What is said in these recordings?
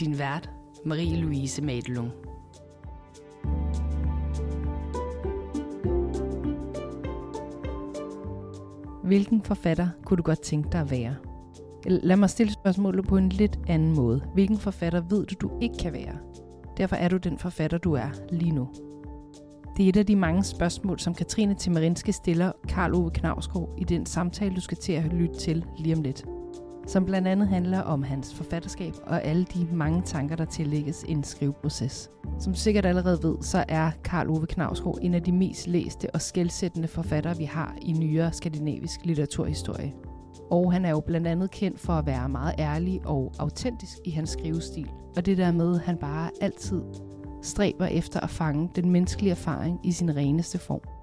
Din vært, Marie-Louise Madelung. Hvilken forfatter kunne du godt tænke dig at være? La mig stille spørgsmålet på en lidt anden måde. Hvilken forfatter ved du, du ikke kan være? Derfor er du den forfatter, du er lige nu. Det er et af de mange spørgsmål, som Katrine Timerinske stiller Karl Ove Knavsgaard i den samtale, du skal til at lytte til lige om lidt. Som blandt andet handler om hans forfatterskab og alle de mange tanker, der tillægges en skriveproces. Som du sikkert allerede ved, så er Karl Ove Knavsgaard en af de mest læste og skældsættende forfattere, vi har i nyere skandinavisk litteraturhistorie. Og han er jo blandt andet kendt for at være meget ærlig og autentisk i hans skrivestil. Og det der med, at han bare altid stræber efter at fange den menneskelige erfaring i sin reneste form.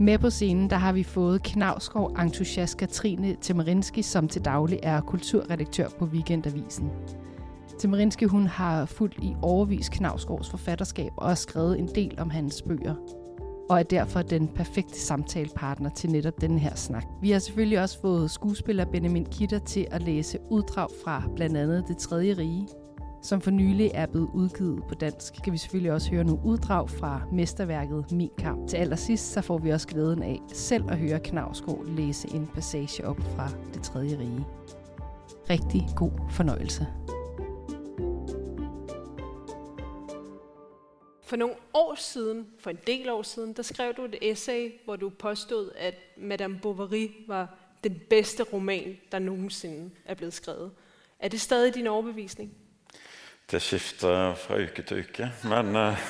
Med på scenen der har vi fået Knavskov entusiast Katrine Temerinski, som til daglig er kulturredaktør på Weekendavisen. Temerinski hun har fulgt i overvis Knavskovs forfatterskab og har skrevet en del om hans bøger og er derfor den perfekte samtalepartner til netop den her snak. Vi har selvfølgelig også fået skuespiller Benjamin Kitter til at læse uddrag fra blandt andet Det Tredje Rige, som for nylig er blevet udgivet på dansk. kan vi selvfølgelig også høre nogle uddrag fra mesterværket Min Kamp. Til allersidst så får vi også glæden af selv at høre Knavsgaard læse en passage op fra Det Tredje Rige. Rigtig god fornøjelse. For nogle år siden, for en del år siden, der skrev du et essay, hvor du påstod, at Madame Bovary var den bedste roman, der nogensinde er blevet skrevet. Er det stadig din overbevisning? Det skifter fra uke til uke, men, eh,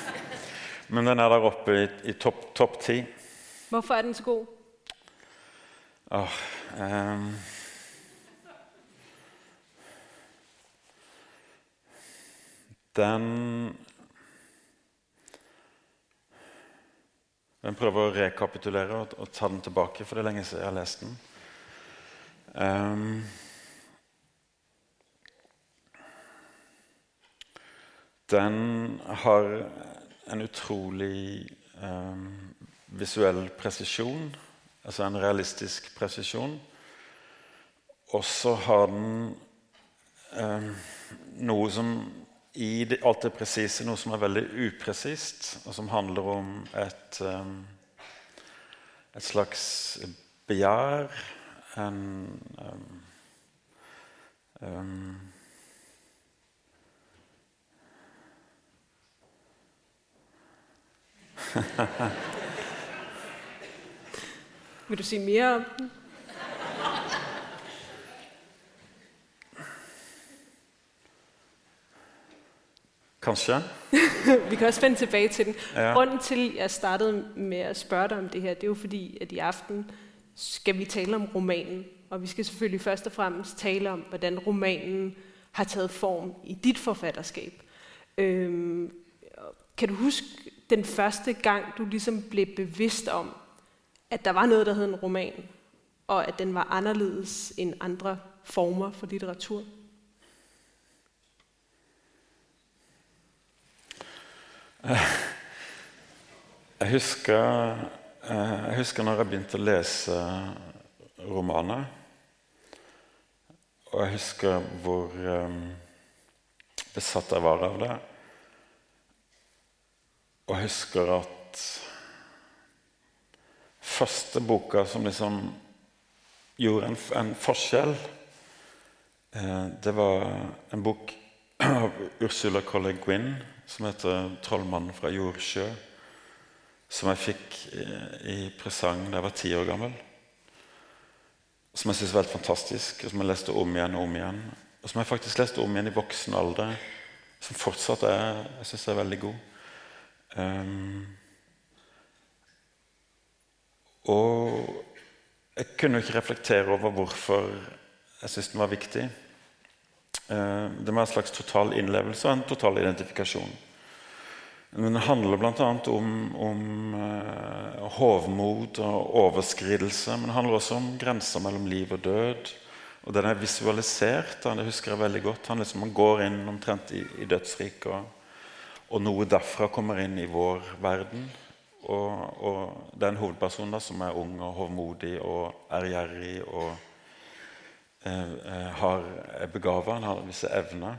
men den er der oppe i, i topp top ti. Hvorfor er den så god? Åh, um, den Jeg prøver å rekapitulere og, og, ta den tilbake, for det er lenge siden jeg har lest den. Um, den har en utrolig eh, visuell presisjon, altså en realistisk presisjon. Og så har den eh, noe som i det, alt det presise noe som er veldig upresist, og som handler om et, eh, et slags begjær En um, um, Vil du sige mere om den? Kanskje. Vi kan også vende tilbage til den. Ja. Grunden til, at jeg startede med at spørge dig om det her, det er jo fordi, at i aften skal vi tale om romanen. Og vi skal selvfølgelig først og fremmest tale om, hvordan romanen har taget form i dit forfatterskab. Øhm, kan du huske den første gang, du ligesom blev bevidst om, at der var noget, der hed en roman, og at den var anderledes end andre former for litteratur? Jeg husker, eh, jeg husker når jeg begynte å lese romaner. Og jeg husker hvor um, besatt jeg var av det. Og husker at første boka som liksom gjorde en, en forskjell, eh, det var en bok av Ursula Colle Gwynn som heter 'Trollmannen fra Jordsjø', som jeg fikk i, i presang da jeg var ti år gammel. Som jeg syntes var helt fantastisk, og som jeg leste om igjen og om igjen. Og som jeg faktisk leste om igjen i voksen alder, som fortsatt er, jeg synes er veldig god. Um, og jeg kunne jo ikke reflektere over hvorfor jeg syntes den var viktig. Uh, det var en slags total innlevelse og en total identifikasjon. Men det handler bl.a. om, om uh, hovmod og overskridelse. Men det handler også om grenser mellom liv og død. Og den er visualisert. Det husker jeg veldig godt. Han liksom, man går inn omtrent i, i dødsriket, og, noe derfra kommer inn i vår verden. Og, og det er en hovedperson da, som er ung og hovmodig og ærgjerrig og eh, eh har, er. Han har visse evner.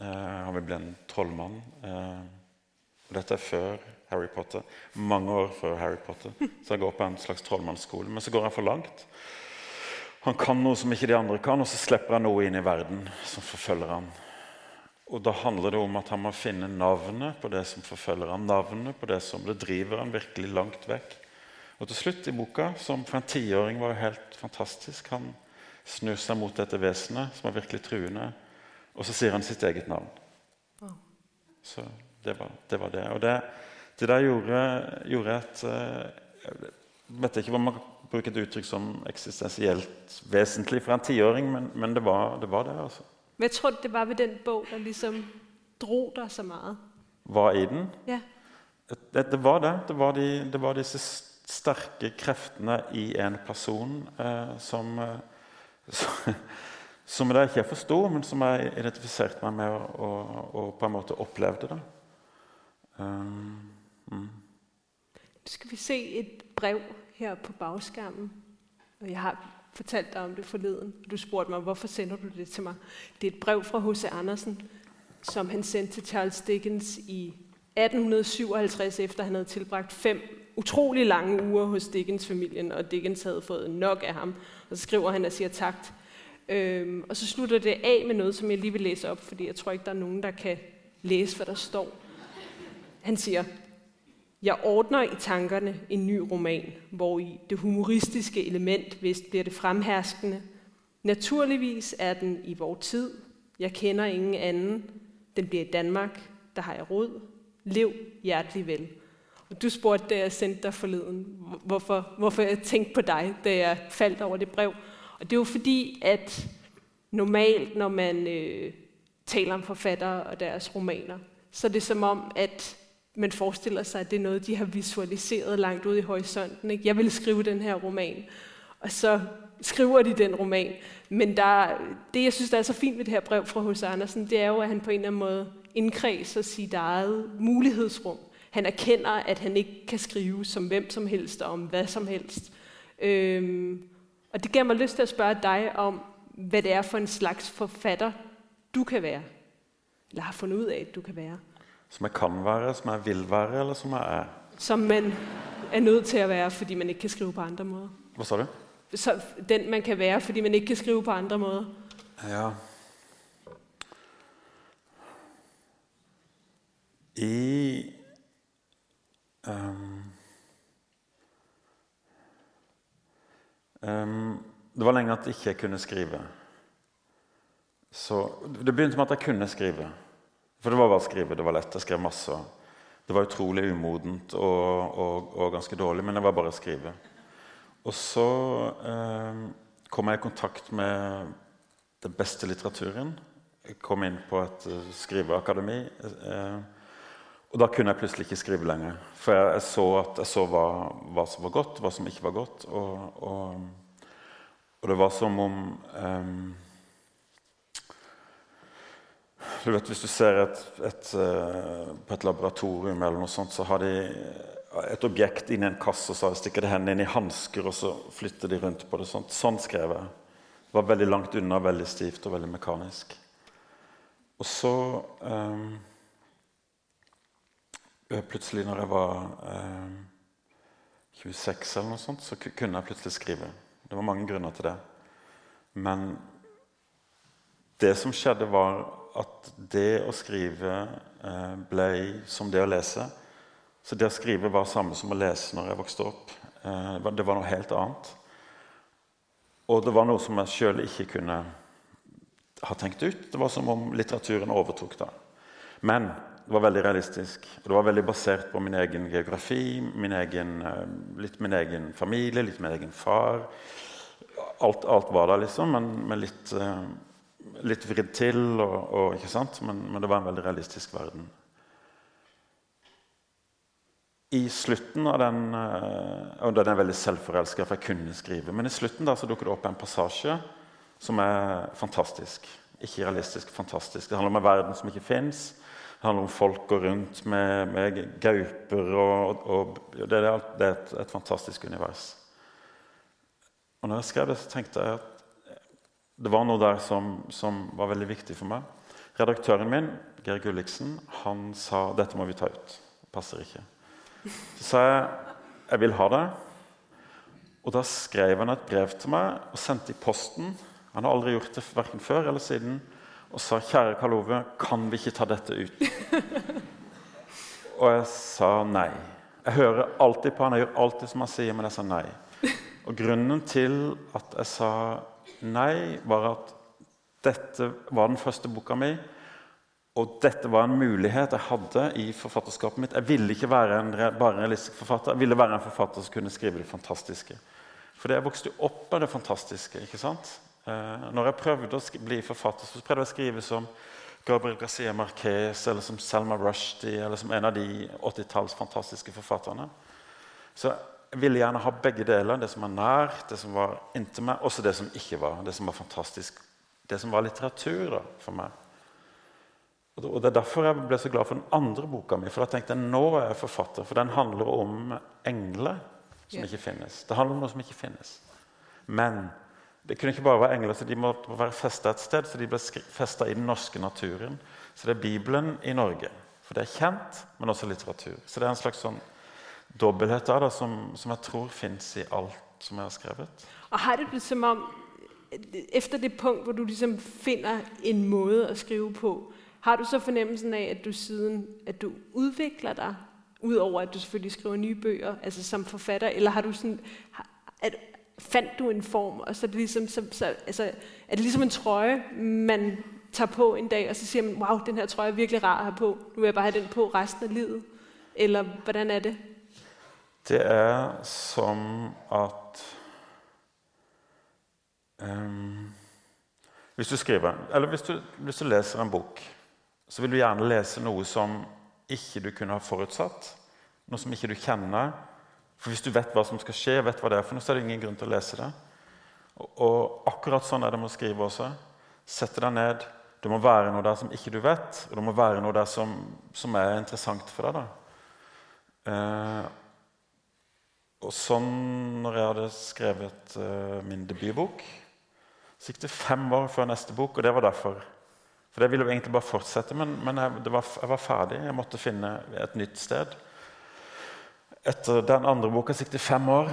Eh, han vil bli en trollmann. Eh, og dette er før Harry Potter. Mange år før Harry Potter. Så han går på en slags trollmannsskole. Men så går han for langt. Han kan noe som ikke de andre kan, og så slipper han noe inn i verden som forfølger han. Og Da handler det om at han må finne navnet på det som forfølger han, navnet på det som det driver han virkelig langt vekk. Og til slutt i boka, som for en tiåring var jo helt fantastisk Han snur seg mot dette vesenet, som er virkelig truende, og så sier han sitt eget navn. Så det var det. Var det. Og det, det der gjorde, gjorde Jeg eh, vet ikke om man bruker et uttrykk som eksistensielt vesentlig for en tiåring, men, men det, var, det, var, det altså. Hva tror du det var ved den bog, der liksom dro deg så mye? Var i den? Ja. Det, det, var det. Det var, de, det var, disse sterke kreftene i en person eh, som, eh, som som jeg ikke forsto, men som jeg identifiserte meg med og, og, og på en måte opplevde. det. Um, mm. skal vi se et brev her på bakskjermen. Jeg har fortalt deg om det forleden. Du spurgte meg hvorfor sender du det til meg. Det er et brev fra H.C. Andersen som han sendte til Charles Dickens i 1857 efter han hadde tilbragt fem utrolig lange uger hos Dickens-familien, og Dickens havde fått nok av ham. Og så skriver han og sier tak. Øhm, og så slutter det av med noe som jeg lige vil læse opp, fordi jeg tror ikke der er noen der kan læse, hva der står. Han sier jeg ordner i tankerne en ny roman, hvor i det humoristiske element vist blir det fremherskende. Naturligvis er den i vår tid. Jeg kjenner ingen annen. Den blir i Danmark. Der har jeg råd. Lev hjertelig vel. Og du spurgte da jeg sendte deg forleden, hvorfor, hvorfor jeg tenkte på deg da jeg falt over det brev. Og det er jo fordi at normalt når man øh, taler om forfattere og deres romaner, så er det som om at man forestiller seg at det er noe de har visualiseret langt ud i horisonten. Ikke? Jeg vil skrive den her roman, og så skriver de den roman. Men der, det jeg syns er så fint ved det her brev fra H.C. Andersen, det er jo at han på en eller annen måte indkredser sitt eget mulighedsrum. Han erkender, at han ikke kan skrive som hvem som helst og om hva som helst. Øhm, og det gav meg lyst til å spørre deg om hva det er for en slags forfatter du kan være. Eller har funnet ut av at du kan være. Som jeg kan være, som jeg vil være, eller som jeg er? Som man er nødt til å være fordi man ikke kan skrive på andre måter. Hva sa du? Så den man kan være fordi man ikke kan skrive på andre måter. Ja. I um, um, Det var lenge at jeg ikke kunne skrive. Så Det begynte med at jeg kunne skrive. For det var bare å skrive. Det var lett. Jeg skrev masse. Det var utrolig umodent og, og, og ganske dårlig, men det var bare å skrive. Og så eh, kom jeg i kontakt med den beste litteraturen. Jeg kom inn på et uh, skriveakademi. Eh, og da kunne jeg plutselig ikke skrive lenger. For jeg, jeg så, at, jeg så hva, hva, som var godt, hva som ikke var godt. Og, og det var som om eh, du vet, Hvis du ser et, et, uh, på et laboratorium, eller noe sånt, så har de et objekt inni en kasse, og så stikker de hendene inn i hansker og så flytter de rundt på det. Sånt. Sånn skrev jeg. Det var veldig langt unna, veldig stivt og veldig mekanisk. Og så eh, Plutselig, når jeg var eh, 26 eller noe sånt, så kunne jeg plutselig skrive. Det var mange grunner til det. Men det som skjedde, var at det å skrive eh, ble som det å lese. Så det å skrive var samme som å lese når jeg vokste opp. Eh, det var noe helt annet. Og det var noe som jeg sjøl ikke kunne ha tenkt ut. Det var som om litteraturen overtok da. Men det var veldig realistisk. Og det var veldig basert på min egen geografi, min egen, eh, litt min egen familie, litt min egen far. Alt, alt var der, liksom, men med litt litt vridd til, og, og, ikke sant? Men, men, det var en veldig realistisk verden. I slutten av den eh, Og den er veldig selvforelska, for jeg kunne skrive. Men i slutten da så dukker det opp en passasje som er fantastisk. Ikke realistisk, fantastisk. Det handler om en verden som ikke fins. Det handler om folk går rundt med, med gauper. Og, og, det, er, det er et, et, fantastisk univers. Og når jeg skrev det, så tenkte jeg at det var noe der som, som var veldig viktig for meg. Redaktøren min, Geir Gulliksen, han sa dette må vi ta ut. Det passer ikke. Så sa jeg jeg vil ha det. Og da skrev han et brev til meg og sendte i posten. Han har aldri gjort det verken før eller siden. Og sa 'Kjære Karl Ove, kan vi ikke ta dette ut?' og jeg sa nei. Jeg hører alltid på han, jeg gjør alltid som han sier, men jeg sa nei. Og grunnen til at jeg sa nei, var at dette var den første boka mi. Og dette var en mulighet jeg hadde i forfatterskapet mitt. Jeg ville ikke være en, bare realistisk forfatter, jeg ville være en forfatter som kunne skrive det fantastiske. Fordi jeg vokste opp med det fantastiske. ikke sant? Eh, når jeg prøvde å bli forfatter, så prøvde jeg å skrive som Gabriel Garcia Marquez eller som Selma Rushdie eller som en av de 80-talls fantastiske forfatterne. Så ville gjerne ha begge deler. Det som var nær, det som var inntil meg, også det som ikke var. Det som var fantastisk. Det som var litteratur da, for meg. Og Det er derfor jeg ble så glad for den andre boka mi. For da tenkte jeg nå er jeg forfatter. For den handler om engler som ikke finnes. Det handler om noe som ikke finnes. Men det kunne ikke bare være engler, så de måtte være festa et sted. Så de ble festa i den norske naturen. Så det er Bibelen i Norge. For det er kjent, men også litteratur. Så det er en slags sånn dobbelthet det som, som jeg tror fins i alt som jeg har skrevet. Og har det som om, Efter det punkt hvor du liksom finner en måte å skrive på, har du så fornemmelsen av at du siden at du utvikler deg, utover at du selvfølgelig skriver nye bøker altså som forfatter, eller har du sånn at, Fant du en form, og så er det liksom, så, så, altså, er det liksom en trøye man tar på en dag, og så sier man wow, den her trøje er virkelig rar å ha på. Nu vil jeg bare ha den på resten av livet. Eller hvordan er det? Det er som at um, Hvis du skriver, eller hvis du, hvis du, leser en bok, så vil du gjerne lese noe som ikke du kunne ha forutsatt. Noe som ikke du kjenner. For hvis du vet hva som skal skje, vet hva det er for noe, så er det ingen grunn til å lese det. Og, og akkurat sånn er det med å skrive også. Sette deg ned. Det må være noe der som ikke du vet, og det må være noe der som, som er interessant for deg. da. Eh, og sånn når jeg hadde skrevet uh, min debutbok, så gikk det fem år før neste bok, og det var derfor. For det ville jo egentlig bare fortsette, men, men jeg, var, jeg, var, ferdig. Jeg måtte finne et nytt sted. Etter den andre boka gikk det fem år.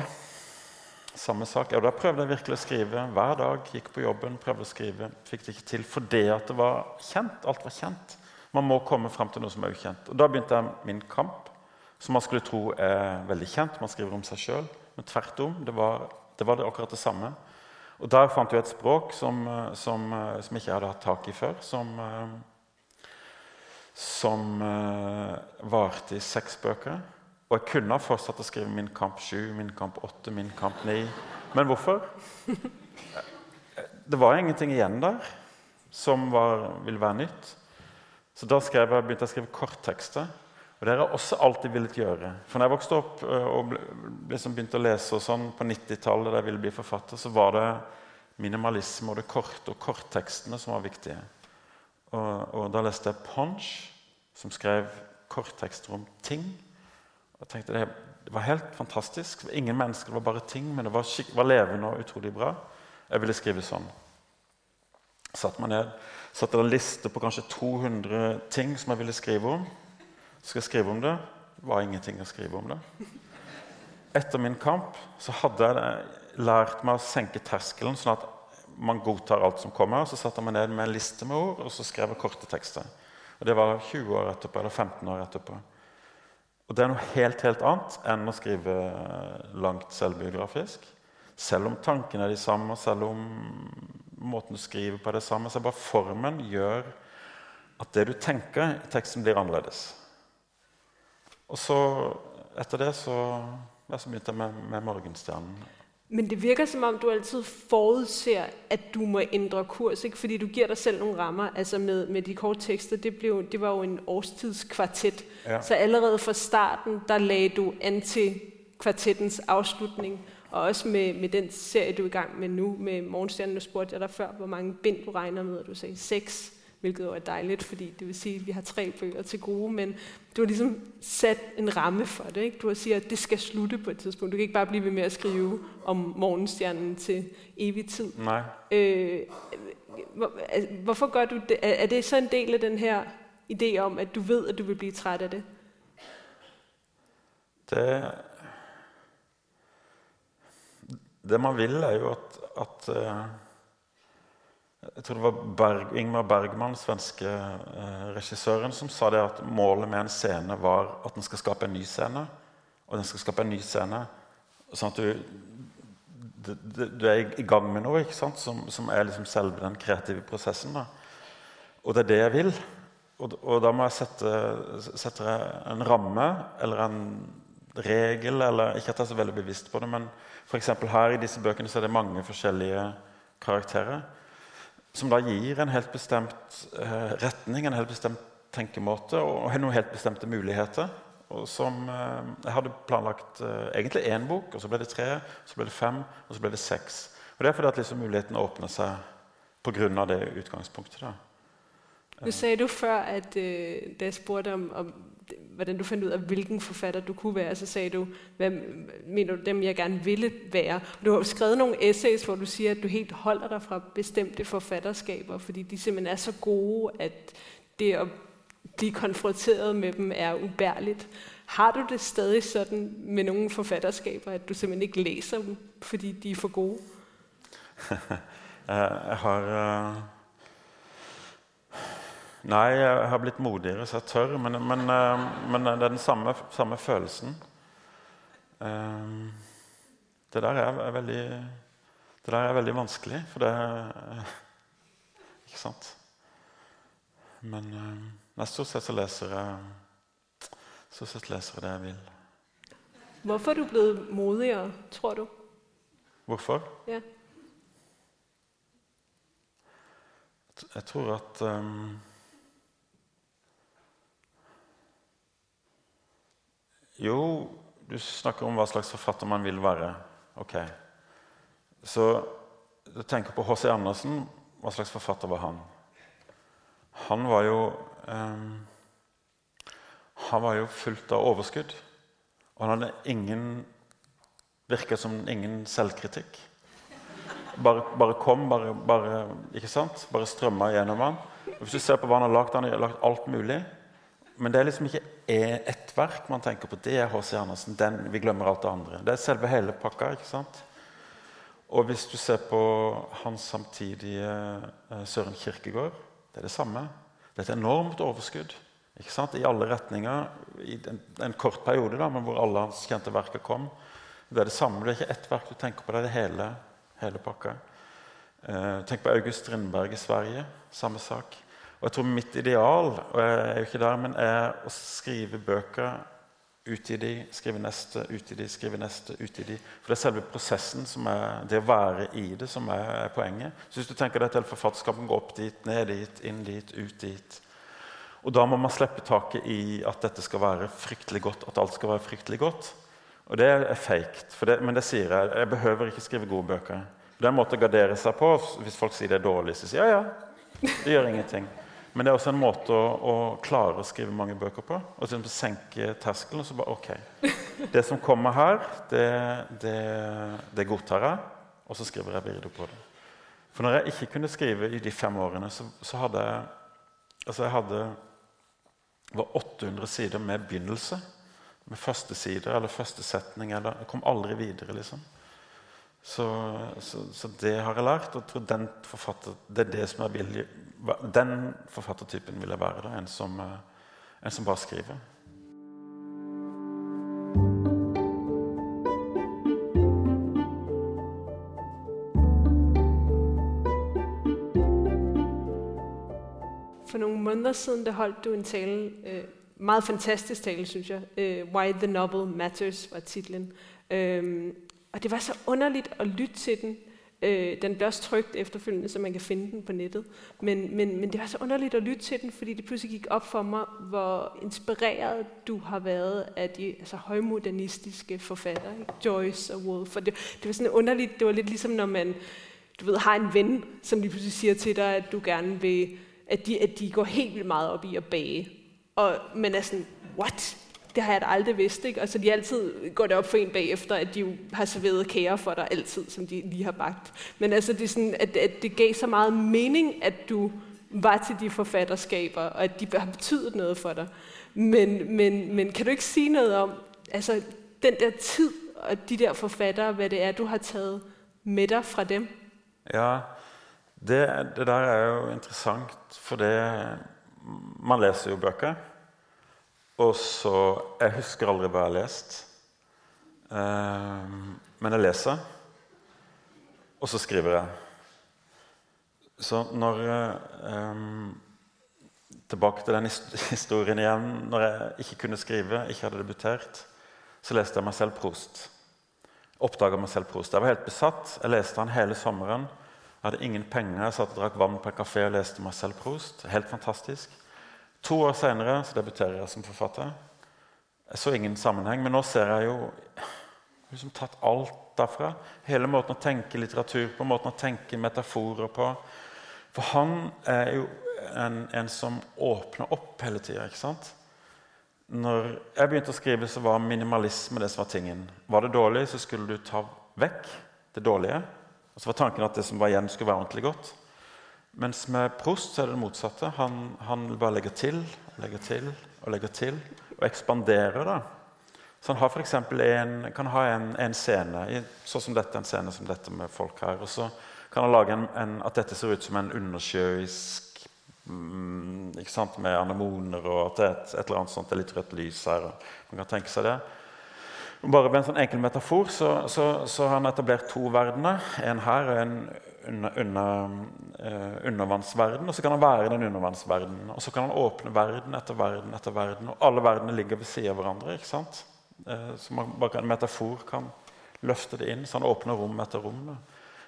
Samme sak. Og da prøvde jeg virkelig å skrive hver dag. Gikk på jobben, prøvde å skrive. Fikk det ikke til fordi at det var kjent. Alt var kjent. Man må komme fram til noe som er ukjent. Og Da begynte jeg min kamp som man skulle tro er veldig kjent. Man skriver om seg sjøl. Men tvert om. Det var, det var, det akkurat det samme. Og der fant jeg et språk som, som, som ikke jeg hadde hatt tak i før. Som, som varte i seks bøker. Og jeg kunne ha fortsatt å skrive Min kamp 7, Min kamp 8, Min kamp 9. Men hvorfor? Det var ingenting igjen der som var, ville være nytt. Så da jeg, begynte jeg å skrive korttekster. Og det har jeg også alltid villet gjøre. For når jeg vokste opp øh, og liksom begynte å lese og sånn på 90-tallet, da jeg ville bli forfatter, så var det minimalisme og det korte og korttekstene som var viktige. Og, og da leste jeg Punch, som skrev korttekster om ting. Og jeg tenkte det, det var helt fantastisk. Det var ingen mennesker, det var bare ting, men det var, var levende og utrolig bra. Jeg ville skrive sånn. Satte meg ned, satte en liste på kanskje 200 ting som jeg ville skrive om skal jeg skrive om det. Det var ingenting å skrive om det. Etter min kamp så hadde jeg lært meg å senke terskelen, sånn at man godtar alt som kommer. Så satte jeg meg ned med en liste med ord og så skrev jeg korte tekster. Og Det var 20 år etterpå, eller 15 år etterpå. Og Det er noe helt helt annet enn å skrive langt selvbiografisk. Selv om tankene er de samme, selv om måten du skriver på er det samme, så bare formen gjør at det du tenker i teksten, blir annerledes. Og så, etter det så, ja, så begynte jeg med, med 'Morgenstjernen'. Men det virker som om, du alltid forutser at du må ændre kurs, ikke? fordi du gir deg selv noen rammer. Altså med, med de korte tekster, det, ble, det var jo en årstidskvartett. Ja. Så allerede fra starten, der lagde du an til kvartettens avslutning. Og også med, med den serie, du er i gang med nu, med Morgenstjernen, Nå spurgte jeg deg før, hvor mange bind du regner med, og du sagde seks, hvilket jo er dejligt, fordi det vil sige, at vi har tre bøger til gode, men du har ligesom sat en ramme for det. Ikke? Du har sagt, at det skal slutte på et tidspunkt. Du kan ikke bare blive ved med at skrive om morgenstjernen til evig tid. Nej. Øh, hvor, altså, hvorfor gør du det? Er, det så en del af den her idé om, at du ved, at du vil blive træt af det? Det Det man vil, er jo at, at eh, Jeg tror det var Berg, Ingmar Bergman, svenske eh, regissøren, som sa det at målet med en scene var at den skal skape en ny scene. Og den skal skape en ny scene sånn at du, du, du- er i gang med noe? Som, som er liksom selve den kreative prosessen. Da. Og det er det jeg vil. Og, og da må jeg sette, sette en ramme eller en regel, eller ikke at jeg er så veldig bevisst på det, men f.eks. her i disse bøkene så er det mange forskjellige karakterer som da gir en helt bestemt eh, retning, en helt bestemt tenkemåte og har noen helt bestemte muligheter. Og som eh, Jeg hadde planlagt eh, egentlig én bok, og så ble det tre, så ble det fem, og så ble det seks. Og Det er fordi at liksom muligheten åpner seg pga. det utgangspunktet. da. Du sa du før, at uh, da jeg spurte om, om, hvordan du fandt ud af, hvilken forfatter du kunne være, så sagde du, hvad mener du dem, jeg gerne ville være? Du har skrevet nogle essays, hvor du siger, at du helt holder dig fra bestemte forfatterskaber, fordi de simpelthen er så gode, at det at blive konfronteret med dem er ubærligt. Har du det stadig sådan med nogle forfatterskaber, at du simpelthen ikke læser dem, fordi de er for gode? Jeg, har eh, Nei, jeg har blitt modigere, så jeg tør. Men, men, eh, men det er den samme, samme følelsen. Eh, Det der er, veldig Det der er veldig vanskelig, for det eh, Ikke sant? Men nei, stort sett så leser jeg Stort sett leser jeg det jeg vil. Hvorfor er du blitt modigere, tror du? Hvorfor? Ja. Jeg tror at ehm, Jo, du snakker om hva slags forfatter man vil være. Ok. Så du tenker på H.C. Andersen. Hva slags forfatter var han? Han var jo eh, Han var jo fullt av overskudd. Og han hadde ingen Virka som ingen selvkritikk. Bare, bare kom, bare, bare, ikke sant? bare strømma gjennom han. Hvis du ser på hva han har lagd, han har lagd alt mulig. Men det er liksom ikke e- ett verk man tenker på. Det er H.C. Andersen. Den, vi glemmer alt det andre. Det er selve hele pakka. ikke sant? Og hvis du ser på hans samtidige eh, Søren Kirkegård, det er det samme. Det er et enormt overskudd ikke sant? i alle retninger. I en, en kort periode, da, men hvor alle hans kjente verker kom. Det er det samme. Det er ikke ett verk du tenker på, det er det hele, hele pakka. Eh, tenk på August Strindberg i Sverige. Samme sak. Og jeg tror mitt ideal og jeg er jo ikke der, men er å skrive bøker, utgi de, skrive neste, utgi de, skrive neste, utgi de. For det er selve prosessen, som er, det å være i det, som er, poenget. Så hvis du tenker deg til forfatterskapen går opp dit, ned dit, inn dit, ut dit Og da må man slippe taket i at dette skal være fryktelig godt, at alt skal være fryktelig godt. Og det er fake, det, men det sier jeg. Jeg behøver ikke skrive gode bøker. Det er en måte å gardere seg på. Hvis folk sier det er dårlig, så sier jeg ja, ja. Det gjør ingenting. Men det er også en måte å, å klare å skrive mange bøker på. Og så senke terskelen. og så bare, ok, Det som kommer her, det, det, det godtar jeg, og så skriver jeg videre på det. For når jeg ikke kunne skrive i de fem årene, så, så hadde jeg altså jeg hadde, var 800 sider med begynnelse. Med første sider eller første setning. Eller, jeg kom aldri videre, liksom. Så, så, så det har jeg lært. Og tror den, forfatter, det er det som jeg vil, den forfattertypen vil jeg være. Da, en, som, eh, en som bare skriver. For nogle måneder siden, der holdt du en tale, øh, meget fantastisk tale, synes jeg. Øh, Why the Novel Matters var titlen. Øh, Og det var så underligt at lytte til den. Øh, den blev også trygt efterfølgende, så man kan finde den på nettet. Men, men, men det var så underligt at lytte til den, fordi det pludselig gik op for mig, hvor inspireret du har været af de altså, højmodernistiske forfattere? Joyce og Woolf. Og det, det var sådan underligt, det var lidt ligesom når man du ved, har en ven, som lige pludselig siger til dig, at du gerne vil, at de, at de går helt vildt meget op i at bage. Og man er sådan, what? Det har jeg da aldrig vidst, ikke? Og så de altid går det op for en bagefter, at de jo har serveret kager for dig altid, som de lige har bagt. Men altså, det er sådan, at, at det gav så meget mening, at du var til de forfatterskaber, og at de har betydet noget for dig. Men, men, men kan du ikke sige noget om, altså, den der tid og de der forfattere, hvad det er, du har taget med dig fra dem? Ja, det, det der er jo interessant, for det Man leser jo bøker. Og så Jeg husker aldri hva jeg har lest. Eh, men jeg leser, og så skriver jeg. Så når eh, Tilbake til den historien igjen. Når jeg ikke kunne skrive, ikke hadde debutert, så leste jeg Marcel Prost. Oppdaga Marcel Prost. Jeg var helt besatt. Jeg leste han hele sommeren. Jeg hadde ingen penger. Jeg satt og drakk vann på en kafé og leste Marcel Prost. Helt fantastisk. To år senere så debuterer jeg som forfatter. Jeg så ingen sammenheng, men nå ser jeg jo liksom tatt alt derfra. Hele måten å tenke litteratur på, måten å tenke metaforer på. For han er jo en, en som åpner opp hele tida. Når jeg begynte å skrive, så var minimalisme det som var tingen. Var det dårlig, så skulle du ta vekk det dårlige. Og så var tanken at det som var igjen, skulle være ordentlig godt. Mens med Prost er det det motsatte. Han, han bare legger til legger til og legger til og ekspanderer. da. Så han har for en, kan ha en, en scene sånn som dette, en scene som dette med folk her. Og så kan han lage en, en, at dette ser ut som en undersjøisk mm, ikke sant, Med anemoner, og at det er et, et eller annet sånt, det er litt rødt lys her. man kan tenke seg det. Bare med en sånn enkel metafor så, så, så har han etablert to verdener. En her og en under, under, uh, undervannsverden, og så kan han være i den undervannsverdenen. Og så kan han åpne verden etter verden etter verden, og alle verdenene ligger ved siden av hverandre. ikke sant? Uh, så man bare En metafor kan løfte det inn, så han åpner rom etter rom.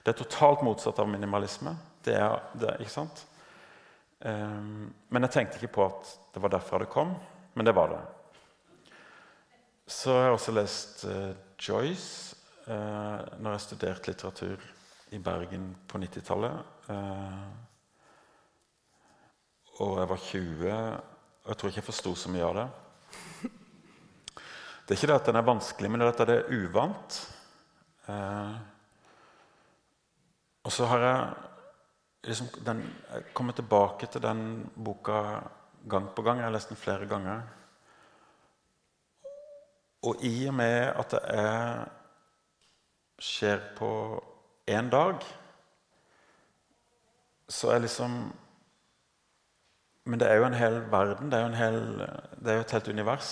Det er totalt motsatt av minimalisme. Det er, det, ikke sant? Um, men jeg tenkte ikke på at det var derfra det kom, men det var det. Så har jeg også lest Joyce når jeg studerte litteratur i Bergen på 90-tallet. Eh, og jeg var 20, og jeg tror ikke jeg forsto så mye av det. Det er ikke det at den er vanskelig, men det er at det er uvant. Eh, og så har jeg liksom den, jeg kommet tilbake til den boka gang på gang. Jeg har lest den flere ganger. Og i og med at det er, skjer på en dag så er liksom Men det er jo en hel verden, det er jo, hel, det er jo et helt univers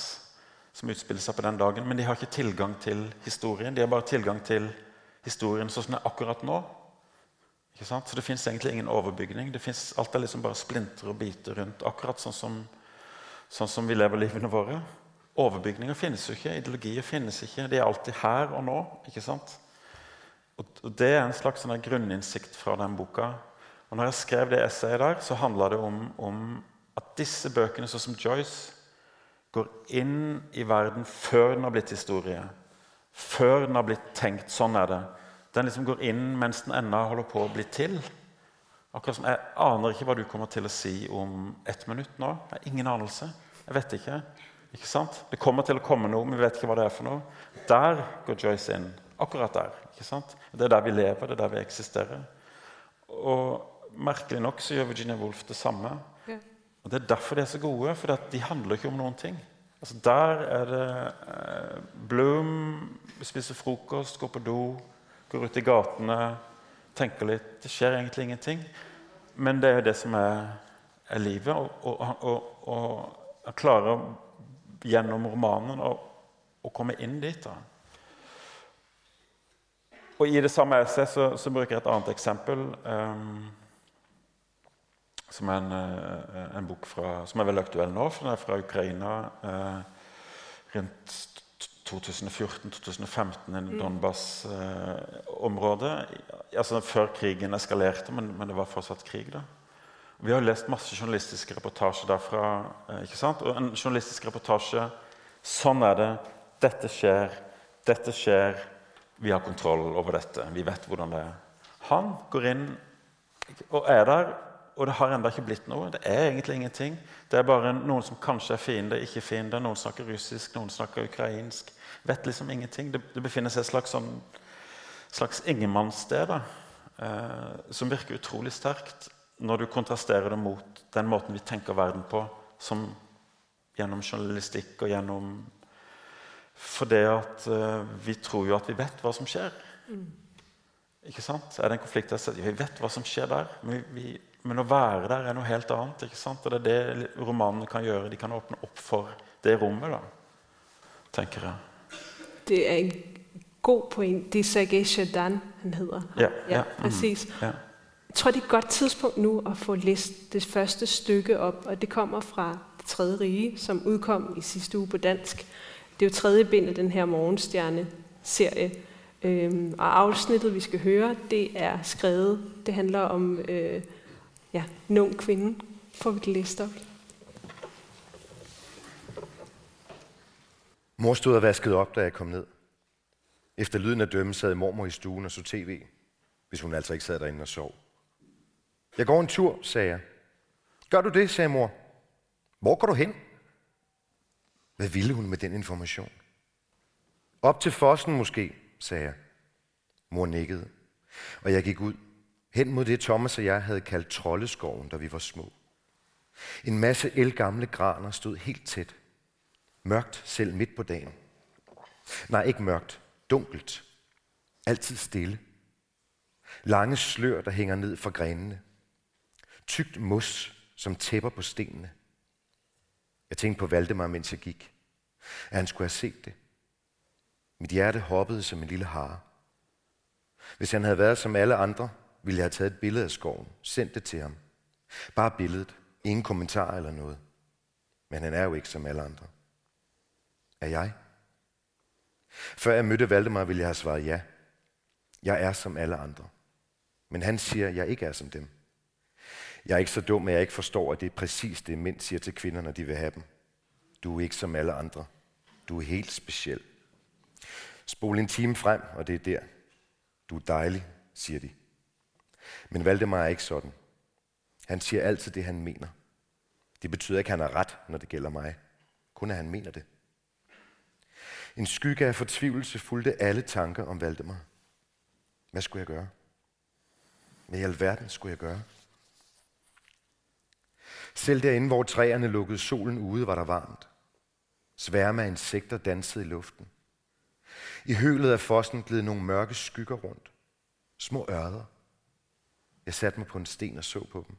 som utspiller seg på den dagen. Men de har ikke tilgang til historien. De har bare tilgang til historien sånn som den er akkurat nå. Så det fins egentlig ingen overbygning. Finnes, alt er liksom bare splinter og biter rundt. Akkurat sånn som, sånn som vi lever livene våre. Overbygninger finnes jo ikke. Ideologier finnes ikke. De er alltid her og nå. ikke sant? Og Det er en slags sånn grunninnsikt fra den boka. Og når jeg skrev det essayet der, så handla det om, om, at disse bøkene, sånn som Joyce, går inn i verden før den har blitt historie. Før den har blitt tenkt. Sånn er det. Den liksom går inn mens den ennå holder på å bli til. Akkurat som Jeg aner ikke hva du kommer til å si om ett minutt nå. Jeg har ingen anelse. Jeg vet ikke. Ikke sant? Det kommer til å komme noe, men vi vet ikke hva det er for noe. Der går Joyce inn. Akkurat der. ikke sant? Det er der vi lever, det er der vi eksisterer. Og Merkelig nok så gjør Virginia Woolf det samme. Ja. Og Det er derfor de er så gode, for de handler ikke om noen ting. Altså Der er det eh, Bloom spiser frokost, går på do, går ut i gatene, tenker litt. Det skjer egentlig ingenting. Men det er jo det som er, er livet. Og, og, og, og klarer gjennom romanen å, å komme inn dit. da. Og I det samme essayet så, så, bruker jeg et annet eksempel. Um, som er en, uh, en, bok fra, som er veldig aktuell nå, for den er fra Ukraina. Uh, rundt 2014-2015 i Donbas-området. altså før krigen eskalerte, men, men, det var fortsatt krig. da. Vi har lest masse journalistiske reportasjer derfra. Eh, ikke sant? Og en journalistisk reportasje Sånn er det. Dette skjer. Dette skjer. Vi har kontroll over dette. Vi vet hvordan det er. Han går inn og er der, og det har ennå ikke blitt noe. Det er egentlig ingenting. Det er bare noen som kanskje er fiende, ikke fiende. Noen snakker russisk, noen snakker ukrainsk. Vet liksom ingenting. Det, det befinner seg et slags, sånn, slags ingenmannssted eh, som virker utrolig sterkt når du kontrasterer det mot den måten vi tenker verden på, som gjennom journalistikk og gjennom For det at uh, vi tror jo at vi vet hva som skjer. Mm. Ikke sant? Er det en konflikt der? Ja, Vi vet hva som skjer der. Men, vi, men, å være der er noe helt annet. ikke sant? Og det er det romanene kan gjøre. De kan åpne opp for det rommet, da, tenker jeg. Det er en god point. Det er Sergej Shadan han heter. Ja, ja. Mm, ja. Jeg tror, det er et godt tidspunkt nå å få lest det første stykket opp. og det kommer fra Det tredje rige, som utkom i siste uge på dansk. Det er jo tredje bind af den her Morgenstjerne-serie. Øhm, og afsnittet, vi skal høre, det er skrevet, det handler om øh, ja, en ung kvinde. Får vi det læst op? Mor stod og vaskede op, da jeg kom ned. Efter lyden af dømme sad mormor i stuen og så tv, hvis hun altså ikke sad derinde og sov. Jeg går en tur, sagde jeg. Gør du det, sagde mor. Hvor går du hen? Hvad ville hun med den information? Op til fossen måske, sagde jeg. Mor nikkede, og jeg gik ud, hen mod det Thomas og jeg havde kaldt troldeskoven, da vi var små. En masse elgamle graner stod helt tæt. Mørkt selv midt på dagen. Nej, ikke mørkt. Dunkelt. Altid stille. Lange slør, der hænger ned fra grenene. Tygt mos, som tæpper på stenene. Jeg tænkte på Valdemar, mens jeg gik. At han skulle have set det. Mit hjerte hoppede som en lille hare. Hvis han havde været som alle andre, ville jeg have taget et billede af skoven, sendt det til ham. Bare billedet, ingen kommentar eller noget. Men han er jo ikke som alle andre. Er jeg? Før jeg mødte Valdemar, ville jeg have svaret ja. Jeg er som alle andre. Men han siger, at jeg ikke er som dem. Jeg er ikke så dum, at jeg ikke forstår, at det er præcis det, mænd siger til kvinder, når de vil have dem. Du er ikke som alle andre. Du er helt speciel. Spol en time frem, og det er der. Du er dejlig, siger de. Men Valdemar er ikke sådan. Han siger altid det, han mener. Det betyder ikke, at han har ret, når det gælder mig. Kun at han mener det. En skygge af fortvivlelse fulgte alle tanker om Valdemar. Hvad skulle jeg gøre? Hvad i alverden skulle jeg gøre? Selv derinde, hvor træerne lukkede solen ude, var der varmt. Sværme af insekter dansede i luften. I hølet af fossen gled nogle mørke skygger rundt. Små ørder. Jeg satte mig på en sten og så på dem.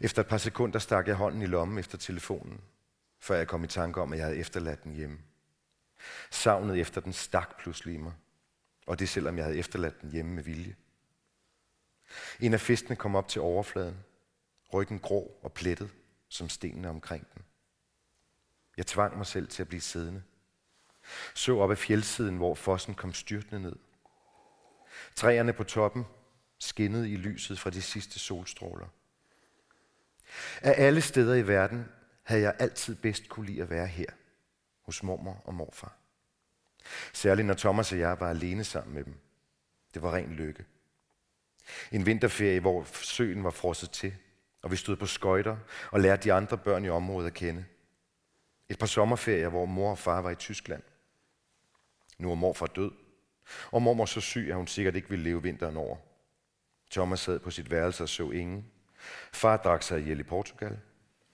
Efter et par sekunder stak jeg hånden i lommen efter telefonen, før jeg kom i tanke om, at jeg havde efterladt den hjemme. Savnet efter den stak pludselig i mig, og det selvom jeg havde efterladt den hjemme med vilje. En af fiskene kom op til overfladen, ryggen grå og plettet, som stenene omkring den. Jeg tvang mig selv til at blive siddende. Så op ad fjeldsiden, hvor fossen kom styrtende ned. Træerne på toppen skinnede i lyset fra de sidste solstråler. Af alle steder i verden havde jeg altid bedst kunne lide at være her, hos mormor og morfar. Særligt når Thomas og jeg var alene sammen med dem. Det var ren lykke. En vinterferie, hvor søen var frosset til, og vi stod på skøjter og lærte de andre børn i området at kende. Et par sommerferier, hvor mor og far var i Tyskland. Nu er morfar død, og mormor så syg, at hun sikkert ikke ville leve vinteren over. Thomas sad på sit værelse og så ingen. Far drak sig ihjel i Portugal,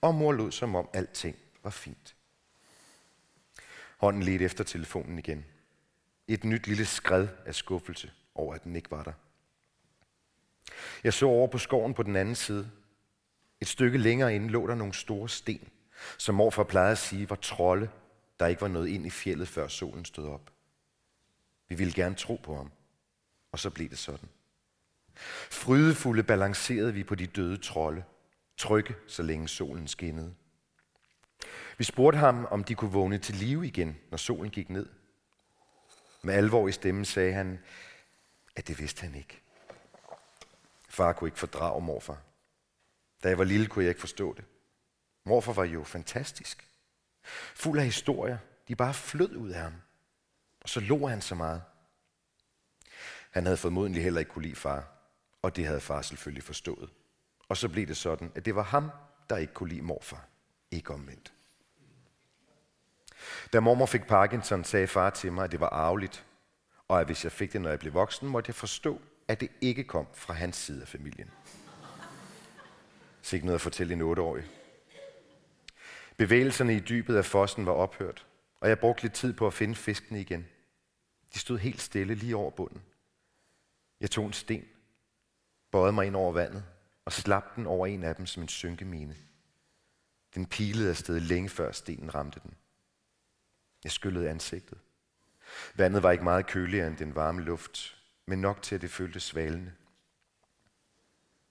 og mor lod som om alting var fint. Hånden ledte efter telefonen igen. Et nyt lille skred af skuffelse over, at den ikke var der. Jeg så over på skoven på den anden side, et stykke længere inde lå der nogle store sten, som morfar plejede at sige var trolde, der ikke var noget ind i fjellet, før solen stod op. Vi ville gerne tro på ham, og så blev det sådan. Frydefulde balancerede vi på de døde trolde, trygge, så længe solen skinnede. Vi spurgte ham, om de kunne vågne til live igen, når solen gik ned. Med alvor i stemmen sagde han, at det vidste han ikke. Far kunne ikke fordrage morfar. Da jeg var lille, kunne jeg ikke forstå det. Morfar var jo fantastisk. Fuld af historier. De bare flød ud af ham. Og så lå han så meget. Han havde formodentlig heller ikke kunne lide far. Og det havde far selvfølgelig forstået. Og så blev det sådan, at det var ham, der ikke kunne lide morfar. Ikke omvendt. Da mormor fik Parkinson, sagde far til mig, at det var arveligt, og at hvis jeg fik det, når jeg blev voksen, måtte jeg forstå, at det ikke kom fra hans side af familien. Så ikke noget at fortælle en otteårig. Bevægelserne i dybet af fossen var ophørt, og jeg brugte lidt tid på at finde fiskene igen. De stod helt stille lige over bunden. Jeg tog en sten, bøjede mig ind over vandet og slap den over en af dem som en synkemine. Den pilede afsted længe før stenen ramte den. Jeg skyllede ansigtet. Vandet var ikke meget køligere end den varme luft, men nok til, at det føltes svalende.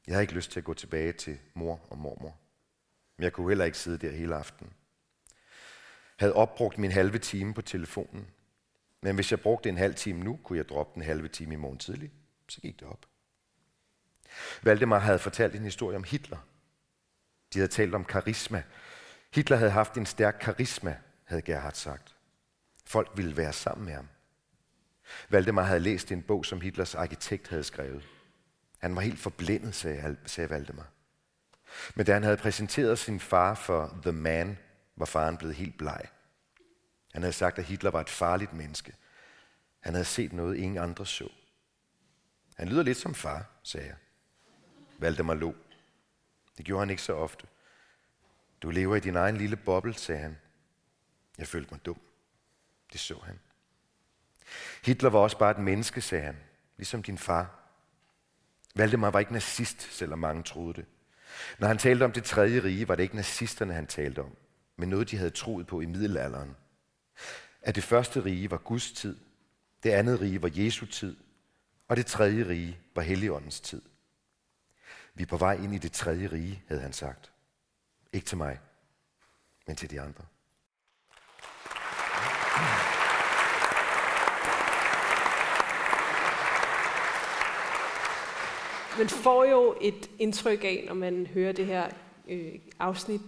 Jeg havde ikke lyst til at gå tilbage til mor og mormor. Men jeg kunne heller ikke sidde der hele aftenen. Havde opbrugt min halve time på telefonen. Men hvis jeg brugte en halv time nu, kunne jeg droppe den halve time i morgen tidlig. Så gik det op. Valdemar havde fortalt en historie om Hitler. De havde talt om karisma. Hitler havde haft en stærk karisma, havde Gerhard sagt. Folk ville være sammen med ham. Valdemar havde læst en bog, som Hitlers arkitekt havde skrevet. Han var helt forblændet, sagde, sagde Valdemar. Men da han havde præsenteret sin far for The Man, var faren blevet helt bleg. Han havde sagt, at Hitler var et farligt menneske. Han havde set noget, ingen andre så. Han lyder lidt som far, sagde jeg. Valdemar lå. Det gjorde han ikke så ofte. Du lever i din egen lille boble, sagde han. Jeg følte mig dum. Det så han. Hitler var også bare et menneske, sagde han, ligesom din far. Valdemar var ikke nazist, selvom mange troede det. Når han talte om det tredje rige, var det ikke nazisterne, han talte om, men noget, de havde troet på i middelalderen. At det første rige var Guds tid, det andet rige var Jesu tid, og det tredje rige var Helligåndens tid. Vi er på vej ind i det tredje rige, havde han sagt. Ikke til mig, men til de andre. Man får jo et indtryk af, når man hører det her øh, afsnit.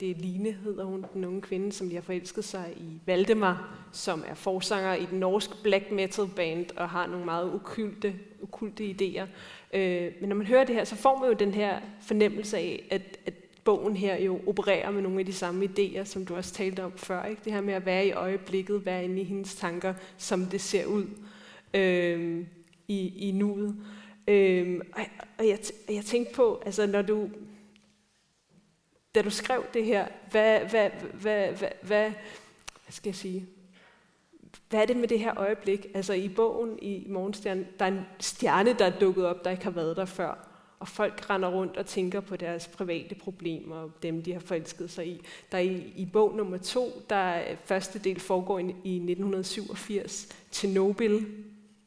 Det er Line, hedder hun, den unge kvinde, som lige har forelsket sig i Valdemar, som er forsanger i den norske black metal band og har nogle meget okulte, okulte idéer. Øh, men når man hører det her, så får man jo den her fornemmelse af, at, at bogen her jo opererer med nogle af de samme idéer, som du også talte om før. Ikke? Det her med at være i øjeblikket, være inde i hendes tanker, som det ser ud øh, i, i nuet. Øhm, og, jeg, og jeg tænkte på, altså når du, da du skrev det her, hvad, hvad, hvad, hvad, hvad, hvad skal jeg sige, hvad er det med det her øjeblik? Altså i bogen i Morgenstjernen, der er en stjerne, der er dukket op, der ikke har været der før. Og folk render rundt og tænker på deres private problemer, og dem, de har forelsket sig i. Der er i, i bog nummer to, der første del foregår i, i 1987. Tjernobyl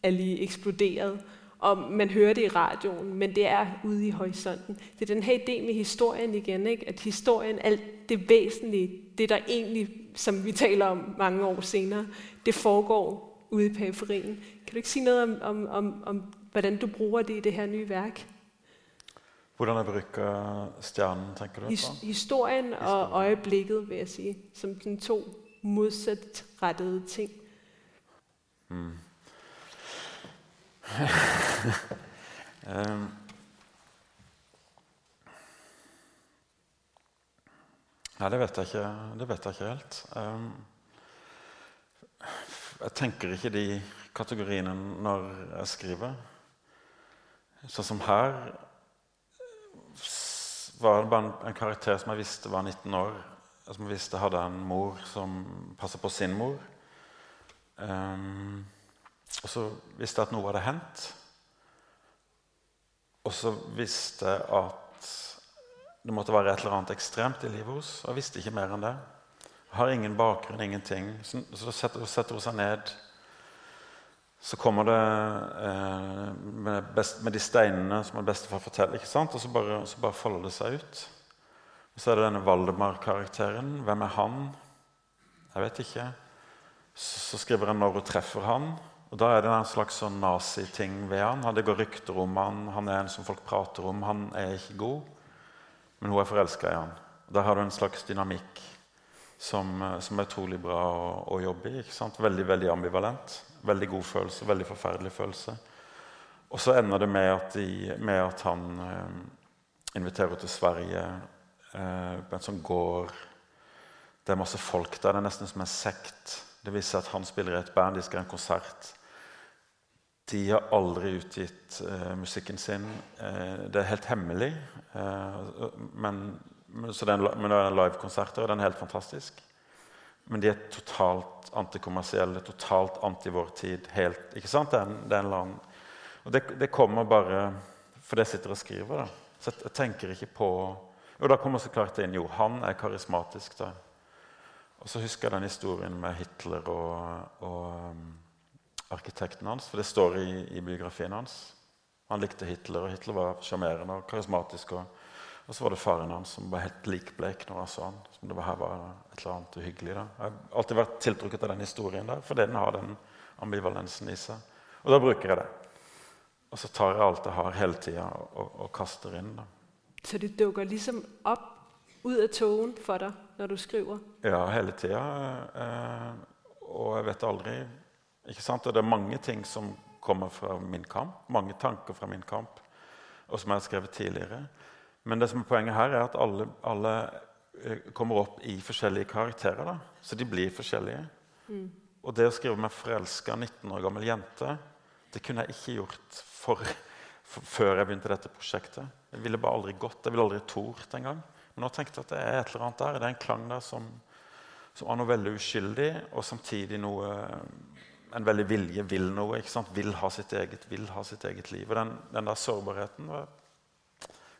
er lige eksploderet og man hører det i radioen, men det er ude i horisonten. Det er den her idé med historien igen, ikke? at historien, alt det væsentlige, det der egentlig, som vi taler om mange år senere, det foregår ude i periferien. Kan du ikke sige noget om, om, om, om hvordan du bruger det i det her nye værk? Hvordan jeg bruger stjernen, tænker du på? Historien og øjeblikket, vil jeg sige, som den to modsatrettede ting. Hmm um, Nei, det vet jeg ikke, vet jeg ikke helt. Um, jeg tenker ikke de kategoriene når jeg skriver. Sånn som her var det bare en, karakter som jeg visste var 19 år. Som jeg visste hadde en mor som passer på sin mor. Um, og så visste jeg at noe hadde hendt. Og så visste jeg at det måtte være et eller annet ekstremt i livet hos. Og jeg visste ikke mer enn det. Jeg har ingen bakgrunn, ingenting. Så, så setter, setter hun seg ned. Så kommer det eh, med, best, med, de steinene som er bestefar forteller, ikke sant? og så bare, så bare folder det seg ut. Så er det denne Valdemar-karakteren. Hvem er han? Jeg vet ikke. Så, så skriver han når hun treffer han. Og Da er det en slags sånn naziting ved han. Det går rykter om han. Han er en som folk prater om. Han er ikke god, men hun er forelska i han. Der har du en slags dynamikk som, eh, som er utrolig bra å, å jobbe i. Veldig veldig ambivalent. Veldig god følelse, veldig forferdelig følelse. Og så ender det med at, de, med at han eh, inviterer henne til Sverige eh, en sånn gård. Det er masse folk der. Det er nesten som en sekt. Det viser at han spiller i et band, de skal ha en konsert. De har aldri utgitt eh, musikken sin. Eh, det er helt hemmelig. Eh, men, det er en, en livekonserter, og den er helt fantastisk. Men de er totalt antikommersielle, totalt anti vår tid. Helt, ikke sant? Det er en, det er en og det, det, kommer bare fordi jeg sitter og skriver. Da. Så jeg, jeg, tenker ikke på Og da kommer så klart det inn jo, han er karismatisk. da. Og så husker jeg den historien med Hitler og, og um, arkitekten hans. For det står i, i, biografien hans. Han likte Hitler, og Hitler var sjarmerende og karismatisk. Og, og, så var det faren hans som var helt likblek når han så han. Som det var her var et eller annet uhyggelig. Da. Jeg har alltid vært tiltrukket av den historien der, fordi den har den ambivalensen i seg. Og da bruker jeg det. Og så tar jeg alt jeg har hele tida, og, og, og, kaster inn. Da. Så det dukker liksom opp ut av togen for deg når du skriver? Ja, hele tida. Eh, og jeg vet aldri ikke sant? Og det er mange ting som kommer fra min kamp. Mange tanker fra min kamp, og som jeg har skrevet tidligere. Men det som er poenget her er at alle, alle eh, kommer opp i forskjellige karakterer. Da. Så de blir forskjellige. Mm. Og det å skrive meg forelska 19 år gammel jente det kunne jeg ikke gjort for, for, før jeg begynte dette prosjektet. Jeg ville bare aldri gått. Jeg ville aldri tort engang. Men nå tenkte jeg at det er et eller annet der. Det er en klang der som, som er noe veldig uskyldig, og samtidig noe en veldig vilje, vil noe. ikke sant? Vil ha sitt eget, vil ha sitt eget liv. Og den, den der sårbarheten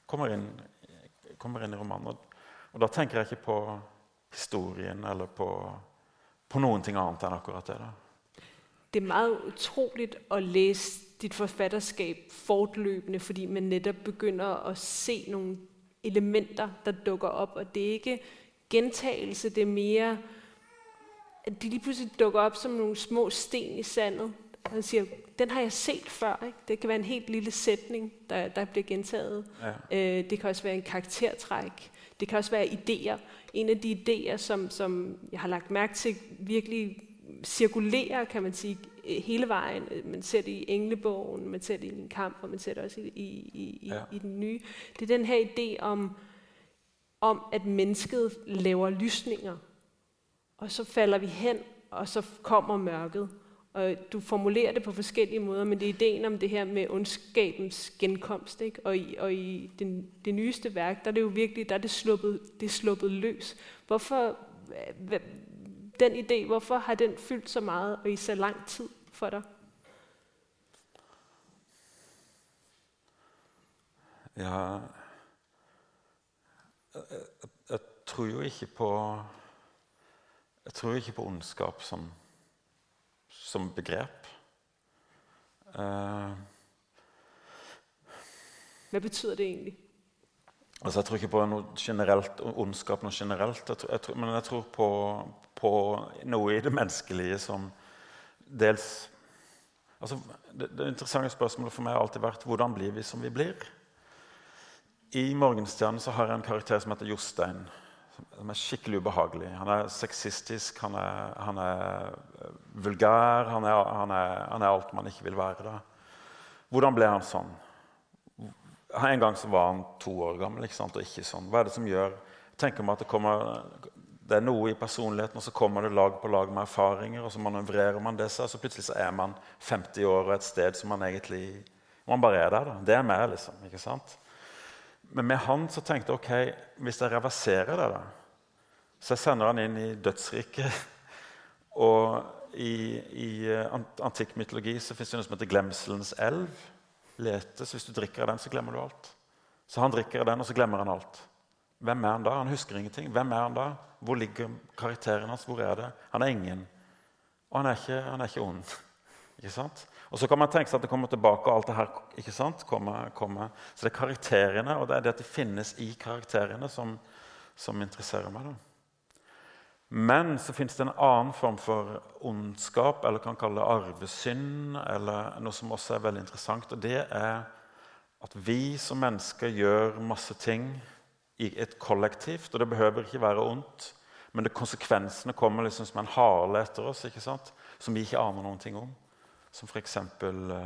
kommer inn, kommer inn, i romanen. Og, og, da tenker jeg ikke på historien eller på, på noen ting annet enn akkurat det. da det er meget utrolig å lese dit forfatterskap fortløpende, fordi man netop begynner å se noen elementer, der dukker opp. og det er ikke gentagelse, det er mere, at de lige pludselig dukker op som nogle små sten i sandet. Og Han siger, den har jeg set før. Ikke? Det kan være en helt lille sætning, der, der bliver gentaget. Ja. Øh, det kan også være en karaktertræk. Det kan også være idéer. En af de idéer, som, som jeg har lagt mærke til virkelig cirkulerer, kan man sige, hele vejen. Man ser det i Englebogen, man ser det i en kamp, og man ser det også i, i, i, ja. i den nye. Det er den her idé om, om, at mennesket laver lysninger, og så falder vi hen, og så kommer mørket. Og du formulerer det på forskellige måder, men det er ideen om det her med ondskabens genkomst. Ikke? Og i, og i den, det nyeste værk, der er det jo virkelig der er det sluppet, det er sluppet løs. Hvorfor, den idé, hvorfor har den fyldt så meget og i så lang tid for deg? Ja jeg, jeg, tror jo ikke på Jeg tror ikke på ondskap som, som begrep. Uh, Hva betyr det egentlig? Altså, jeg tror ikke på noe generelt, ondskap noe generelt, jeg tror, jeg tror, men jeg tror på, på, noe i det menneskelige som dels altså, det, det, interessante spørsmålet for meg har alltid vært hvordan blir vi som vi blir. I 'Morgenstjernen' så har jeg en karakter som heter Jostein. Som er skikkelig ubehagelig. Han er sexistisk, han er, han er eh, vulgær, han er, han, han er, alt man ikke vil være. Da. Hvordan ble han sånn? En gang så var han to år gammel ikke sant? og ikke sånn. Hva er det som gjør tenker meg at det, kommer, det er noe i personligheten, og så kommer det lag på lag med erfaringer, og så manøvrerer man det seg, og så plutselig så er man 50 år og et sted som man egentlig Man bare er der. da. Det er meg, liksom. ikke sant? Men med han så tenkte jeg ok, hvis jeg reverserer det, da Så jeg sender han inn i dødsriket. Og i, i eh, antikk mytologi så fins det noe som heter Glemselens elv letes. Hvis du drikker av den, så glemmer du alt. Så han drikker av den, og så glemmer han alt. Hvem er han da? Han husker ingenting. Hvem er han da? Hvor ligger karakteren hans? Hvor er det? Han er ingen. Og han er ikke, han er ikke ond. Ikke sant? Og så kan man tenke seg at det kommer tilbake, og alt det her ikke sant? Kommer, kommer. Så det er karakterene, og det er det at det finnes i karakterene, som, som interesserer meg. Da. Men så fins det en annen form for ondskap, eller kan kalle det arvesynd, eller noe som også er veldig interessant. og det er at vi som mennesker gjør masse ting i et kollektivt. Og det behøver ikke være ondt, men konsekvensene kommer liksom som en hale etter oss ikke sant? som vi ikke aner noen ting om. Som f.eks. Eh,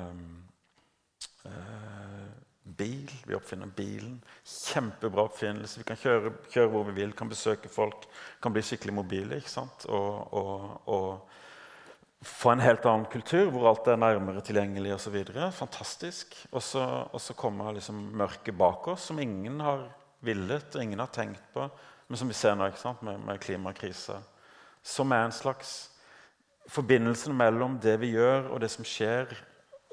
eh, bil. Vi oppfinner bilen. Kjempebra oppfinnelse. Vi kan kjøre, kjøre, hvor vi vil, kan besøke folk, kan bli skikkelig mobile. ikke sant? Og, og, og få en helt annen kultur hvor alt er nærmere tilgjengelig osv. Fantastisk. Og så kommer liksom mørket bak oss, som ingen har villet og ingen har tenkt på, men som vi ser nå ikke sant? med, med klimakrise. Som er en slags Forbindelsen mellom det vi gjør, og det som skjer,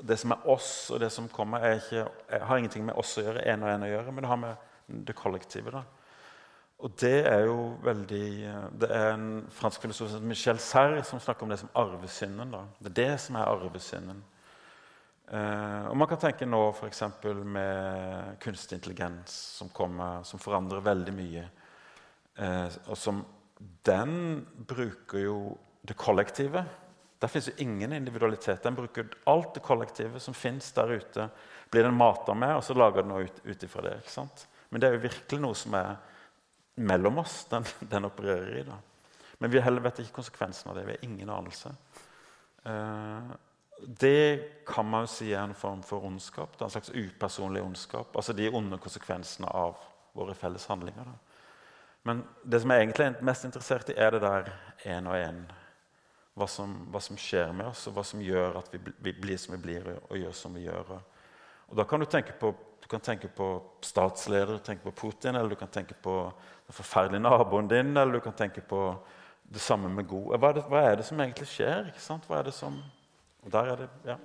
det som er oss, og det som kommer, ikke, har ingenting med oss å gjøre, en og en å gjøre, men det har med det kollektive. da. Og det er jo veldig Det er en fransk filosof som Michel Serre som snakker om det som arvesynden. da. Det er det som er arvesynden. Eh, og Man kan tenke nå f.eks. med kunstig intelligens som kommer, som forandrer veldig mye. Eh, og som Den bruker jo det kollektive. Der fins ingen individualitet. Den bruker alt det kollektive som fins der ute. Blir den mata med, og så lager den noe ut ifra det. ikke sant? Men det er jo virkelig noe som er mellom oss den, den opererer i. da. Men vi heller vet ikke konsekvensen av det. Vi har ingen anelse. Eh, det kan man jo si er en form for ondskap. Da, en slags upersonlig ondskap. Altså de onde konsekvensene av våre felles handlinger. Da. Men det som jeg egentlig er mest interessert i, er det der én og én. Hva, hva, som skjer med oss, og hva som gjør at vi, vi blir som vi blir, og, gjør som vi gjør. Og da kan du tenke på du kan tenke på statsledere, tenke på Putin, eller du kan tenke på den forferdelige naboen din, eller du kan tenke på det samme med god. Hva er det, hva er det som egentlig skjer? Hva er det som Og der er det Ja.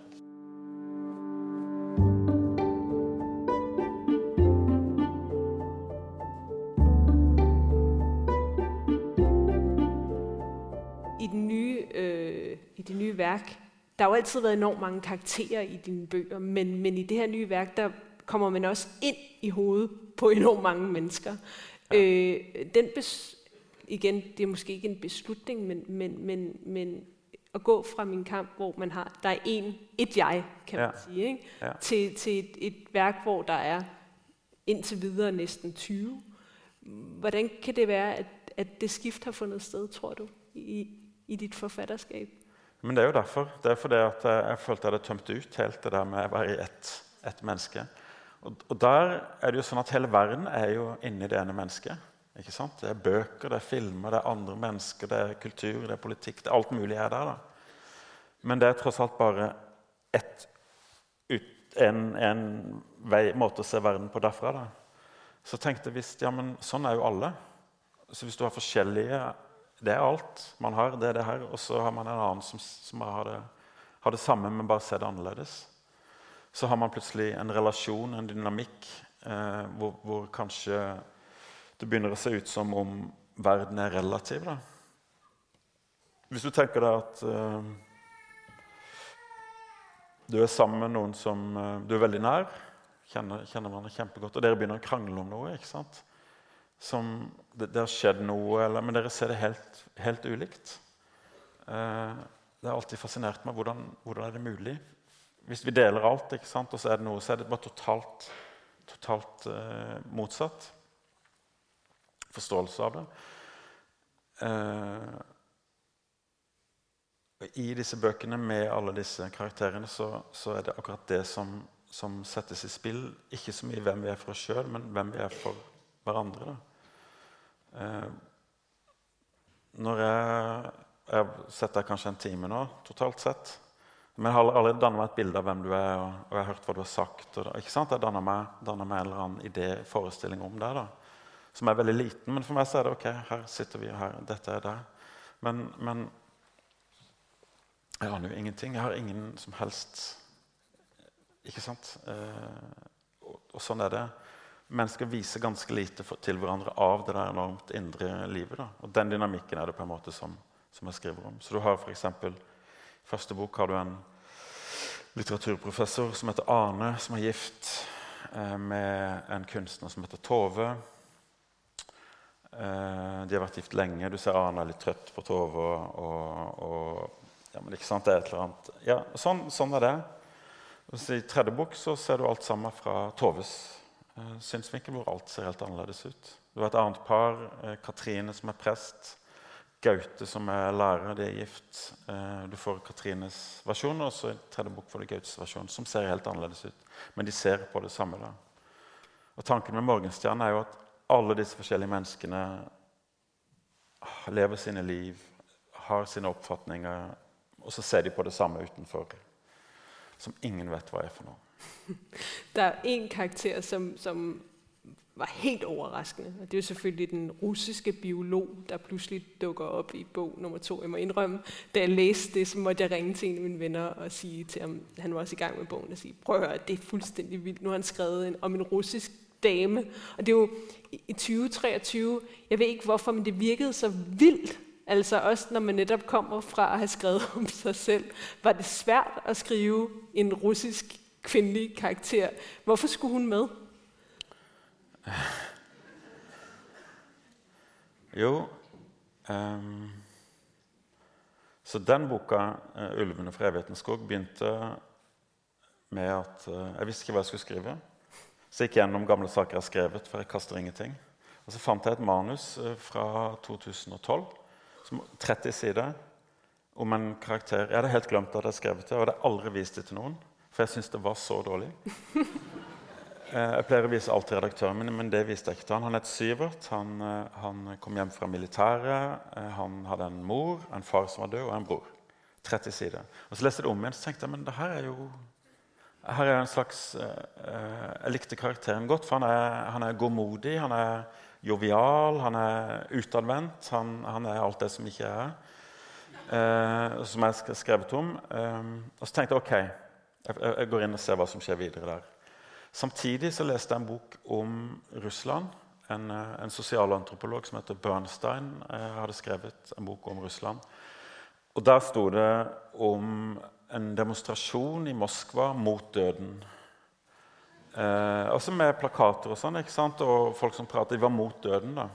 Der har jo altid været enormt mange karakterer i dine bøger, men, men i det her nye værk, der kommer man også ind i hovedet på enormt mange mennesker. Ja. Øh, den bes, igen, det er måske ikke en beslutning, men, men, men, men at gå fra min kamp, hvor man har, der er en, et jeg, kan ja. man sige, ikke? Ja. til, til et, et værk, hvor der er indtil videre næsten 20. Hvordan kan det være, at, at det skift har fundet sted, tror du, i, i dit forfatterskab? Men det er jo derfor. Det er fordi at jeg følte jeg hadde tømt ut helt det der med å være ett et menneske. Og, og, der er det jo sånn at Hele verden er jo inni det ene mennesket. ikke sant? Det er bøker, det er filmer, det er andre mennesker, det er kultur, det er politikk. det er Alt mulig er der. da. Men det er tross alt bare ett, en, en vei, måte å se verden på derfra. da. Så tenkte jeg visst, ja, men sånn er jo alle. Så hvis du har forskjellige Det er alt man har. det er det her, Og så har man en annen som, som har, det, har det samme, men bare ser det annerledes så har man plutselig en relasjon, en dynamikk, eh, hvor, hvor, kanskje det begynner å se ut som om verden er relativ. Da. Hvis du tenker deg at eh, du er sammen med noen som eh, du er veldig nær, kjenner, kjenner hverandre kjempegodt, og dere begynner å krangle om noe ikke sant? Som, det, det, har skjedd noe, eller, men dere ser det helt, helt ulikt. Eh, det har alltid fascinert meg. Hvordan, hvordan er det mulig? Hvis vi deler alt, ikke sant, og så er det noe, så er det bare totalt, totalt eh, motsatt forståelse av det. Eh, I disse bøkene med alle disse karakterene så, så er det akkurat det som, som, settes i spill. Ikke så mye hvem vi er for oss sjøl, men hvem vi er for hverandre. Eh, når jeg, jeg har sett deg kanskje en time nå, totalt sett men jeg har allerede dannet meg et bilde av hvem du er, og, og jeg har hørt hva du har sagt. Og, ikke sant? Jeg danner meg, meg en eller annen idé, forestilling om deg, som er veldig liten. Men for meg så er det ok, her sitter vi, her, dette er deg. Men, men jeg aner jo ingenting. Jeg har ingen som helst Ikke sant? Eh, og, og, sånn er det. Mennesker viser ganske lite for, til hverandre av det der enormt indre livet. Da. Og den dynamikken er det på en måte som, som jeg skriver om. Så du har for eksempel, første bok har du en litteraturprofessor som heter Arne, som er gift eh, med en kunstner som heter Tove. Eh, de har vært gift lenge. Du ser Arne er litt trøtt på Tove. Og, og, ja, men ikke sant, det er et eller annet. Ja, sånn, sånn er det. Og I tredje bok så ser du alt sammen fra Toves synsvinkel, hvor alt ser helt annerledes ut. Det var et annet par, eh, Katrine som er prest. Gaute som er lærer, de er gift. Eh, du får Katrines versjon, og så i tredje bok får du Gautes versjon, som ser helt annerledes ut. Men de ser på det samme. da. Og Tanken med Morgenstjernen er jo at alle disse forskjellige menneskene lever sine liv, har sine oppfatninger, og så ser de på det samme utenfor, som ingen vet hva er for noe. Der er en karakter som, som var helt overraskende. Og det er jo selvfølgelig den russiske biolog, der pludselig dukker op i bog nummer to. Jeg må indrømme, da jeg læste det, så måtte jeg ringe til en af mine venner og sige til ham, han var også i gang med bogen, og sige, prøv at høre, det er fuldstændig vildt. Nu har han skrevet en, om en russisk dame. Og det er jo i 2023, jeg ved ikke hvorfor, men det virkede så vildt. Altså også når man netop kommer fra at have skrevet om sig selv, var det svært at skrive en russisk kvindelig karakter. Hvorfor skulle hun med? Jo um, Så den boka, uh, 'Ulvene fra evighetens skog', begynte med at uh, jeg visste ikke hva jeg skulle skrive. Så jeg gikk gjennom gamle saker jeg har skrevet, for jeg kaster ingenting. Og så fant jeg et manus uh, fra 2012, som 30 sider, om en karakter Jeg hadde helt glemt at jeg hadde skrevet det, og jeg hadde aldri vist det til noen. For jeg syntes det var så dårlig. Eh, jeg pleier å vise alt til redaktøren min, men det viste jeg ikke til han. Han het Syvert. Han, eh, han, kom hjem fra militæret. Eh, han hadde en mor, en far som var død, og en bror. 30 sider. Og Så leste jeg det om igjen så tenkte jeg, men det her er jo her er en slags, Jeg likte karakteren godt, for han er, han er godmodig, han er jovial, han er utadvendt. Han, han, er alt det som ikke er eh, som jeg skrevet om. Og så tenkte jeg ok, jeg, jeg går inn og ser hva som skjer videre der. Samtidig så leste jeg en bok om Russland. En, eh, en sosialantropolog som heter Bernstein eh, hadde skrevet en bok om Russland. Og Der sto det om en demonstrasjon i Moskva mot døden. Eh, også med plakater og sånn, ikke sant? og folk som pratet. De var mot døden. da.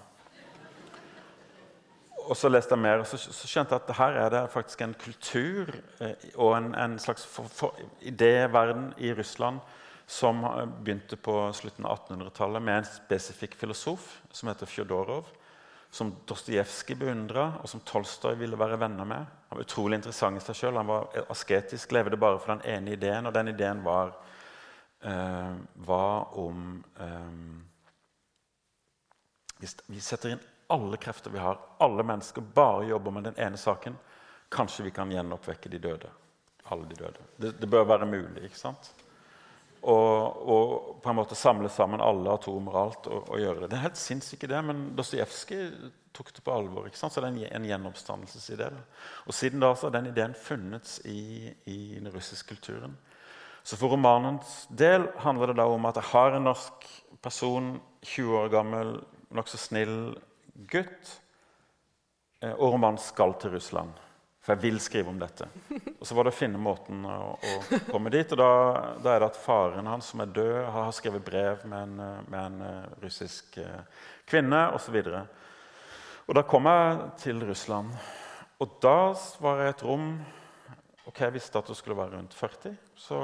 Og så leste jeg mer, og så, så skjønte jeg at her er det faktisk en kultur eh, og en, en slags idéverden i Russland som begynte på slutten av 1800-tallet med en spesifikk filosof som heter Fjodorov. Som Dostojevskij beundra, og som Tolstoy ville være venner med. Han var utrolig interessant i seg sjøl. Han var asketisk, levde bare for den ene ideen, og den ideen var, eh, var om Hvis vi setter inn alle krefter vi har, alle mennesker bare jobber med den ene saken, kanskje vi kan gjenoppvekke de døde. Alle de døde. Det, det bør være mulig. ikke sant? og, og, på en måte samle sammen alle atomer og alt og, og, gjøre det. Det er helt sinnssykt, det, men Dostojevskij tok det på alvor. ikke sant? Så det er en, en gjenoppstandelsesidé. Og siden da så har den ideen funnet i, i, den russiske kulturen. Så for romanens del handler det da om at jeg har en norsk person, 20 år gammel, nokså snill gutt, orman og romanen skal til Russland. For jeg vil skrive om dette. Og så var det å finne måten å, å komme dit. Og da, da, er det at faren hans, som er død, har skrevet brev med en, med en eh, russisk eh, kvinne osv. Og, så og da kom jeg til Russland. Og da var jeg i et rom ok, Jeg visste at det skulle være rundt 40. Så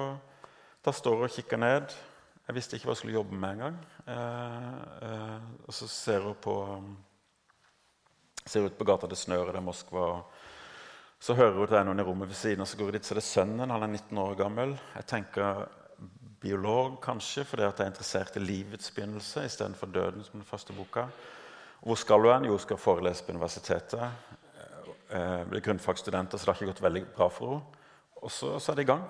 da står jeg og kikker ned. Jeg visste ikke hva jeg skulle jobbe med engang. Eh, eh, og så ser hun på ser ut på gata det snør, det er Moskva. så hører hun at det er noen i rommet ved siden, og så går hun dit, så det er sønnen. Han er 19 år gammel. Jeg tenker biolog, kanskje, fordi at jeg er interessert i livets begynnelse istedenfor døden, som den første boka. Hvor skal hun hen? Jo, hun skal forelese på universitetet. Eh, blir grunnfagsstudenter, så det har ikke gått veldig bra for henne. Og så, så er det i gang.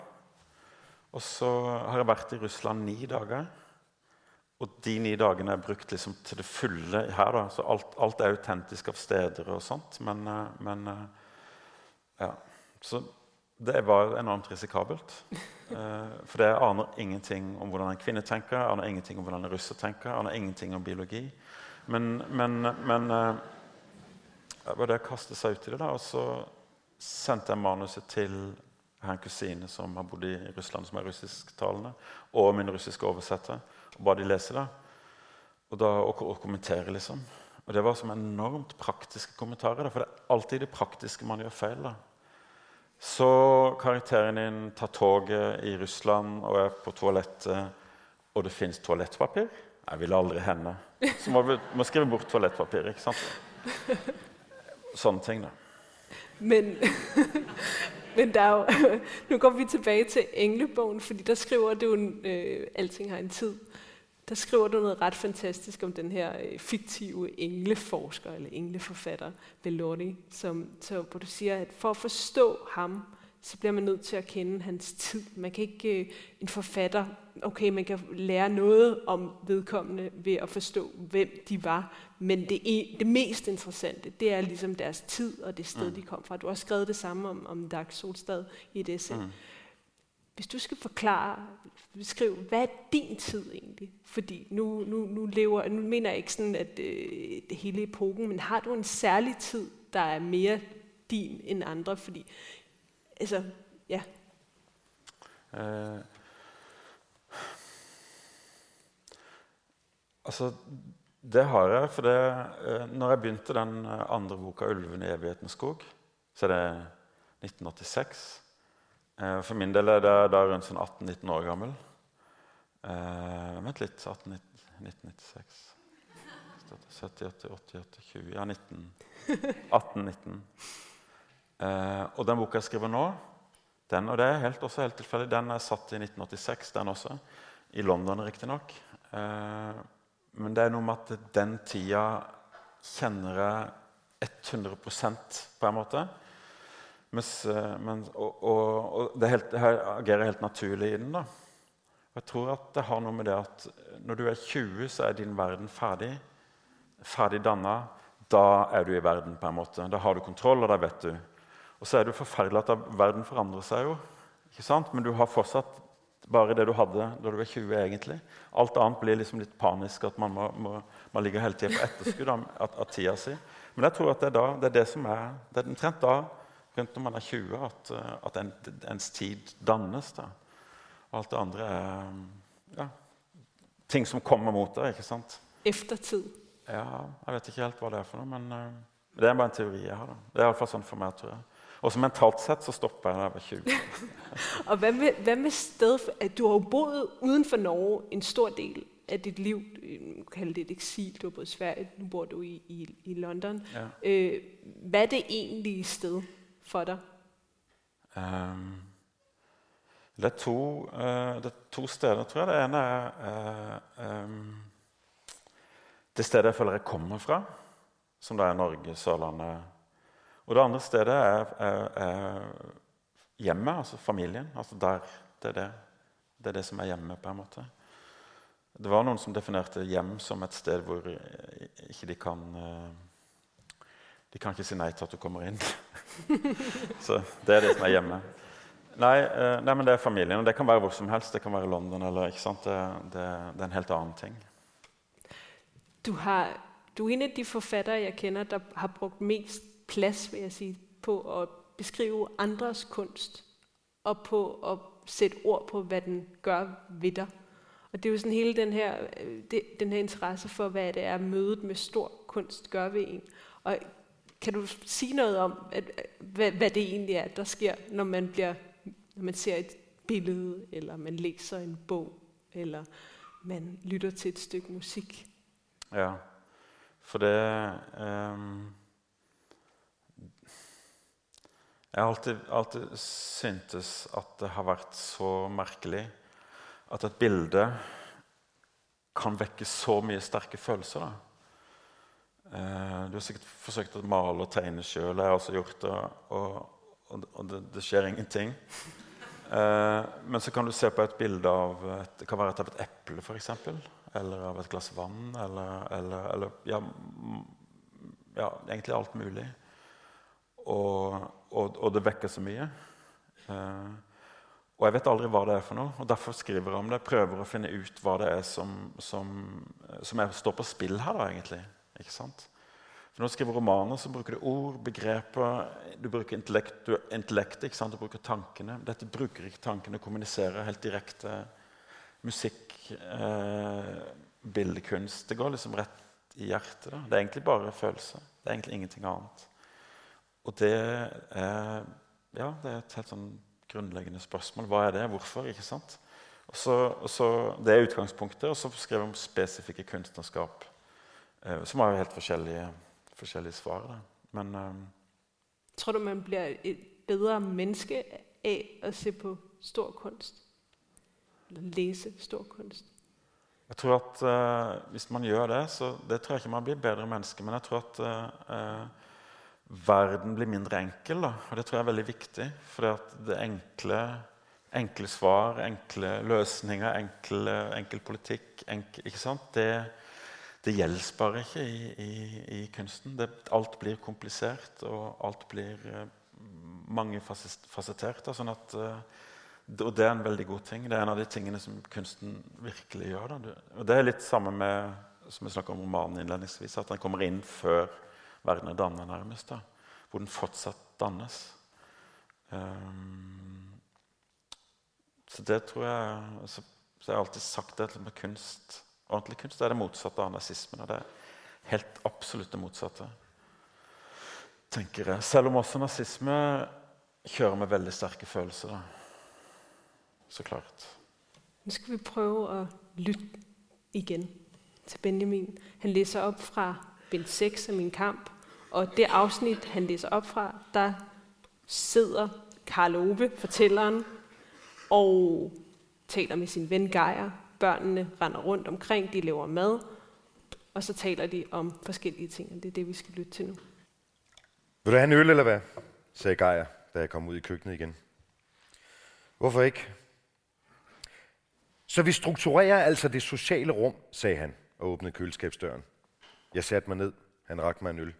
Og så har jeg vært i Russland ni dager. Og de ni dagene er brukt liksom til det fulle her. da, så Alt, alt er autentisk av steder og sånt. Men, eh, men eh, ja, Så det var enormt risikabelt. Eh, for jeg aner ingenting om hvordan en kvinne tenker, jeg aner ingenting om hvordan en russer tenker, jeg aner ingenting om biologi. Men, men, men det var det å kaste seg i det. da, Og så sendte jeg manuset til en kusine som har bodd i Russland, som er russisktalende, og min russiske oversetter, ba de lese det. Og, da, og, og kommentere, liksom. Og det var som enormt praktiske kommentarer. For det er alltid det praktiske man gjør feil. da. Så karakteren din tar toget i Russland og er på toalettet, og det fins toalettpapir. Jeg ville aldri hende. Så må vi må skrive bort toalettpapir. ikke sant? Sånne ting, da. Men, men der er jo, nu går vi tilbage til Englebogen, fordi der skriver du, øh, alting har en tid, der skriver du noget ret fantastisk om den her øh, fiktive engleforsker, eller engleforfatter, Bellotti, som, så, hvor du siger, at for at forstå ham, så bliver man nødt til at kende hans tid. Man kan ikke, øh, en forfatter, okay, man kan lære noget om vedkommende ved at forstå, hvem de var, men det, e- det mest interessante, det er ligesom deres tid og det sted, Mm. de kom fra. Du har skrevet det samme om, om Dag Solstad i et essay. Mm. Hvis du skal forklare, beskrive, hvad er din tid egentlig? Fordi nu, nu, nu, lever, nu mener jeg ikke sådan, at øh, det hele epoken, men har du en særlig tid, der er mere din end andre? Fordi, altså, ja, Eh, altså, det har jeg. For det, eh, når jeg begynte den eh, andre boka, 'Ulven i evighetens skog', så er det 1986. Eh, for min del er det da rundt sånn 18-19 år gammel. Eh, vent litt 18, 1996 70, 80, 80, 80, 20 Ja, 19. 18-19. Eh, og den boka jeg skriver nå, den, og det er helt, også helt tilfeldig, den er satt i 1986, den også. I London, riktignok. Eh, men det er noe med at den tida kjenner jeg 100% på en måte. Mens, eh, men, og, og, og det helt, jeg agerer helt naturlig i den. da. Jeg tror at det har noe med det at når du er 20, så er din verden ferdig. Ferdig danna. Da er du i verden, på en måte. Da har du kontroll, og da vet du. Og så er det forferdelig at verden forandrer seg jo. ikke sant? Men du har fortsatt bare det du hadde da du var 20, egentlig. Alt annet blir liksom litt panisk, at man, må, må, man ligger hele tida på etterskudd av, av tida si. Men jeg tror at det er, da, det er det som er Det er omtrent da, rundt når man er 20, at, eh, at en, ens tid dannes. da. Og alt det andre er ja, ting som kommer mot deg. ikke sant? eftertid. Ja, Jeg vet ikke helt hva det er for noe, men eh, det er bare en teori jeg har. da. Det er i hvert fall sånn for meg, tror jeg. Og så mentalt sett så stopper jeg da jeg var 20. Og hva med, hva med sted, at du har jo boet uden for Norge en stor del av dit liv, Kall det et eksil, du har boet i Sverige, nå bor du i, i, i London. Ja. Øh, hva er det egentlige sted for dig? Um, det, er to, uh, det er to steder, tror jeg. Det ene er uh, um, det stedet jeg føler jeg kommer fra, som da er Norge, Sørlandet. Og det andre stedet er, er, er hjemmet, altså familien. Altså der, det, er det. det er det som er hjemme, på en måte. Det var noen som definerte hjem som et sted hvor eh, ikke de kan De kan ikke si nei til at du kommer inn. Så det er det som er hjemme. Nei, eh, nei, men det er familien. Og det kan være hvor som helst. Det kan være London eller ikke sant? Det, det, det er en helt annen ting. Du, har, du er en av de forfattere, jeg kjenner der har brukt mest plass vil jeg si, på å beskrive andres kunst, og på å sette ord på, hva den gør ved deg. Og det er jo sådan hele den her, øh, den her interesse for, hva det er, mødet med stor kunst gør ved en. Og kan du sige noget om, at, hvad, hvad det egentlig er, der sker, når man, bliver, når man ser et billede, eller man læser en bog, eller man lytter til et stykke musik? Ja. For det um, Jeg har alltid, alltid syntes at det har vært så merkelig at et bilde kan vekke så mye sterke følelser. Da. Eh, du har sikkert forsøkt å male og tegne sjøl. Jeg har også gjort det, og, og, og det, det skjer ingenting. Eh, men så kan du se på et bilde av et, det kan være et av et eple, f.eks. Eller av et glass vann. Eller, eller, eller ja, ja, egentlig alt mulig. Og, og, det vekker så mye. Eh, og jeg vet aldri hva det er for noe, og derfor skriver jeg om det. Prøver å finne ut hva det er som, som, som står på spill her, da, egentlig. Ikke sant? For Når du skriver romaner, så bruker du ord, begreper, du bruker intellekt, du, intellekt ikke sant? du bruker tankene. Dette bruker ikke tankene, kommuniserer helt direkte. Musikk, eh, bildekunst Det går liksom rett i hjertet. Da. Det er egentlig bare følelse. Det er egentlig ingenting annet. Og det er, ja, det er et helt sånn grunnleggende spørsmål. Hva er det? Hvorfor? ikke sant? Og så, og så, det er utgangspunktet, og så skrev jeg om spesifikke kunstnerskap. Eh, som har jo helt forskjellige, forskjellige svar. Da. Men eh, Tror du man blir et bedre menneske av å se på stor kunst? Eller lese stor kunst? Jeg tror at uh, Hvis man gjør det, så det tror jeg ikke man blir bedre menneske. Men jeg tror at uh, verden blir mindre enkel. Da. Og det tror jeg er veldig viktig. For det enkle, enkle svar, enkle løsninger, enkel, enkel politikk enkel, det, det gjelder ikke i, i, i kunsten. Det, alt blir komplisert, og alt blir uh, mangefasettert. Sånn at og det er en veldig god ting. Det er en av de tingene som kunsten virkelig gjør. Da. Og Det er litt samme med som vi om romanen innledningsvis, at den kommer inn før verden er dannet, nærmest. Da. Hvor den fortsatt dannes. Um, så det tror jeg så, så jeg har alltid sagt det med kunst. Ordentlig kunst er det motsatte av nazismen. Og det er helt absolutt det motsatte. tenker jeg. Selv om også nazisme kjører med veldig sterke følelser. da så klart. Nå skal vi prøve å lytte igjen til Benjamin. Han leser opp fra bind 6 av Min kamp. Og det avsnitt han leser opp fra, der sidder Karl Ove, fortelleren, og taler med sin venn Geir. Børnene render rundt omkring, de lever mad, og så taler de om forskellige ting. Og det er det, vi skal lytte til nå. Vil du have en øl, eller hvad? sagde Geir, da jeg kom ud i køkkenet igen. Hvorfor ikke? Så vi strukturerer altså det sociale rum, sagde han og åbnede køleskabsdøren. Jeg satte mig ned. Han rakte mig en øl.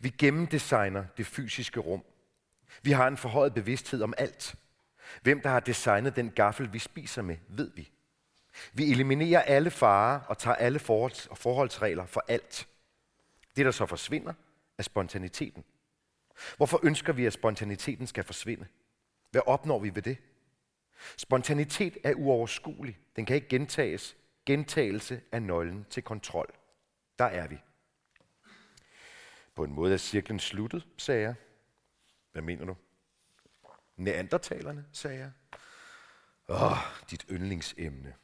Vi gennemdesigner det fysiske rum. Vi har en forhøjet bevidsthed om alt. Hvem der har designet den gaffel, vi spiser med, ved vi. Vi eliminerer alle farer og tager alle forholdsregler for alt. Det, der så forsvinder, er spontaniteten. Hvorfor ønsker vi, at spontaniteten skal forsvinde? Hvad opnår vi ved det? Spontanitet er uoverskuelig. Den kan ikke gentages. Gentagelse er nøglen til kontrol. Der er vi. På en måde er cirklen sluttet, sagde jeg. Hvad mener du? Neandertalerne, sagde jeg. Åh, dit yndlingsemne.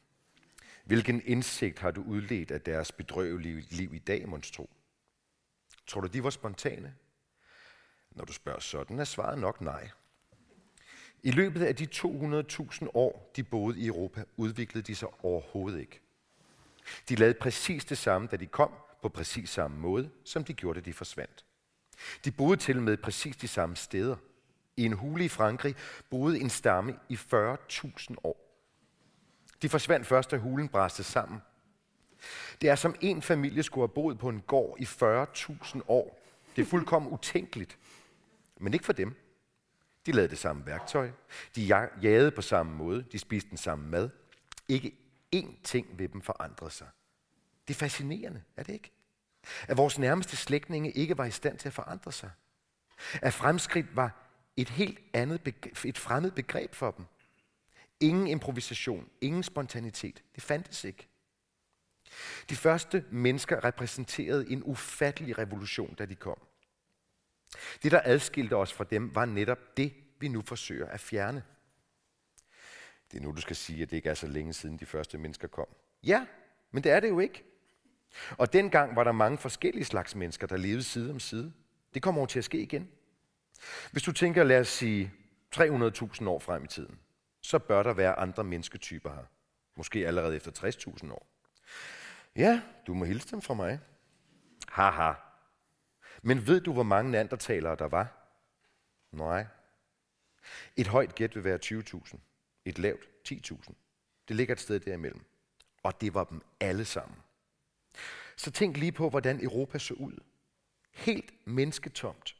Hvilken indsigt har du udledt af deres bedrøvelige liv i dag, monstro? Tror du, de var spontane? Når du spørger sådan, er svaret nok nej. I løbet af de 200.000 år, de boede i Europa, udviklede de sig overhovedet ikke. De lavede præcis det samme, da de kom, på præcis samme måde, som de gjorde, da de forsvandt. De boede til med præcis de samme steder. I en hule i Frankrig boede en stamme i 40.000 år. De forsvandt først, da hulen bræste sammen. Det er som en familie skulle have boet på en gård i 40.000 år. Det er fuldkommen utænkeligt. Men ikke for dem. De lavede det samme værktøj. De jagede på samme måde. De spiste den samme mad. Ikke én ting ved dem forandrede sig. Det er fascinerende, er det ikke? At vores nærmeste slægtninge ikke var i stand til at forandre sig. At fremskridt var et helt andet begreb, et fremmed begreb for dem. Ingen improvisation, ingen spontanitet. Det fandtes ikke. De første mennesker repræsenterede en ufattelig revolution, da de kom. Det, der adskilte os fra dem, var netop det, vi nu forsøger at fjerne. Det er nu, du skal sige, at det ikke er så længe siden de første mennesker kom. Ja, men det er det jo ikke. Og dengang var der mange forskellige slags mennesker, der levede side om side. Det kommer over til at ske igen. Hvis du tænker, lad os sige, 300.000 år frem i tiden, så bør der være andre mennesketyper her. Måske allerede efter 60.000 år. Ja, du må hilse dem fra meg. Haha, men ved du, hvor mange neandertalere der var? Nei. Et højt gæt vil være 20.000. Et lavt 10.000. Det ligger et sted derimellem. Og det var dem alle sammen. Så tænk lige på, hvordan Europa så ut. Helt mennesketomt.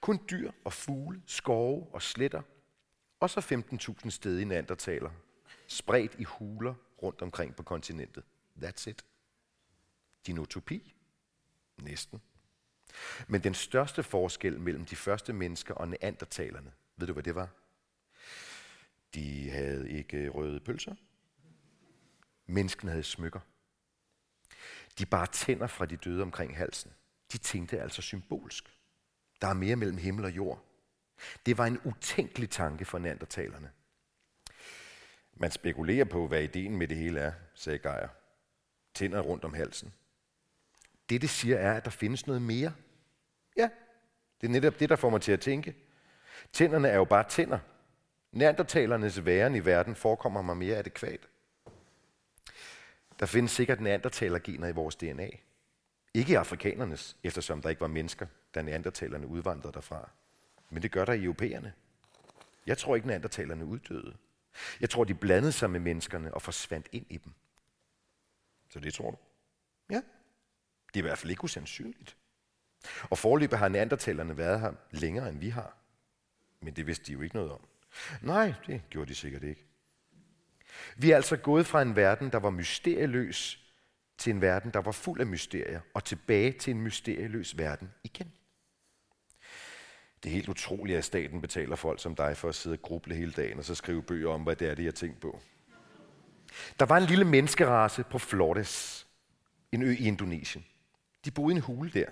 Kun dyr og fugle, skove og sletter. Og så 15.000 stedige i neandertaler. Spredt i huler rundt omkring på kontinentet. That's it. Din utopi? Næsten. Men den største forskel mellem de første mennesker og neandertalerne, ved du hvad det var? De havde ikke røde pølser. Menneskene havde smykker. De bare tænder fra de døde omkring halsen. De tænkte altså symbolsk. Der er mere mellem himmel og jord. Det var en utænkelig tanke for neandertalerne. Man spekulerer på, hvad ideen med det hele er, sagde Geyer. Tænder rundt om halsen. Det, det siger, er, at der findes noget mere. Ja, det er netop det, der får mig til at tænke. Tænderne er jo bare tænder. Neandertalernes væren i verden forekommer mig mere adekvat. Der findes sikkert neandertalergener i vores DNA. Ikke i afrikanernes, eftersom der ikke var mennesker, da neandertalerne udvandrede derfra. Men det gør der europæerne. Jeg tror ikke, neandertalerne uddøde. Jeg tror, de blandede sig med menneskerne og forsvandt ind i dem. Så det tror du? Ja. Det er i hvert fald ikke usandsynligt. Og forløbet har neandertalerne været her længere, end vi har. Men det vidste de jo ikke noget om. Nej, det gjorde de sikkert ikke. Vi er altså gået fra en verden, der var mysterieløs, til en verden, der var fuld af mysterier, og tilbage til en mysterieløs verden igen. Det er helt utroligt, at staten betaler folk som dig for at sidde og gruble hele dagen, og så skrive bøger om, hvad det er, de har tænkt på. Der var en lille menneskerace på Flores, en ø i Indonesien. De boede i en hule der.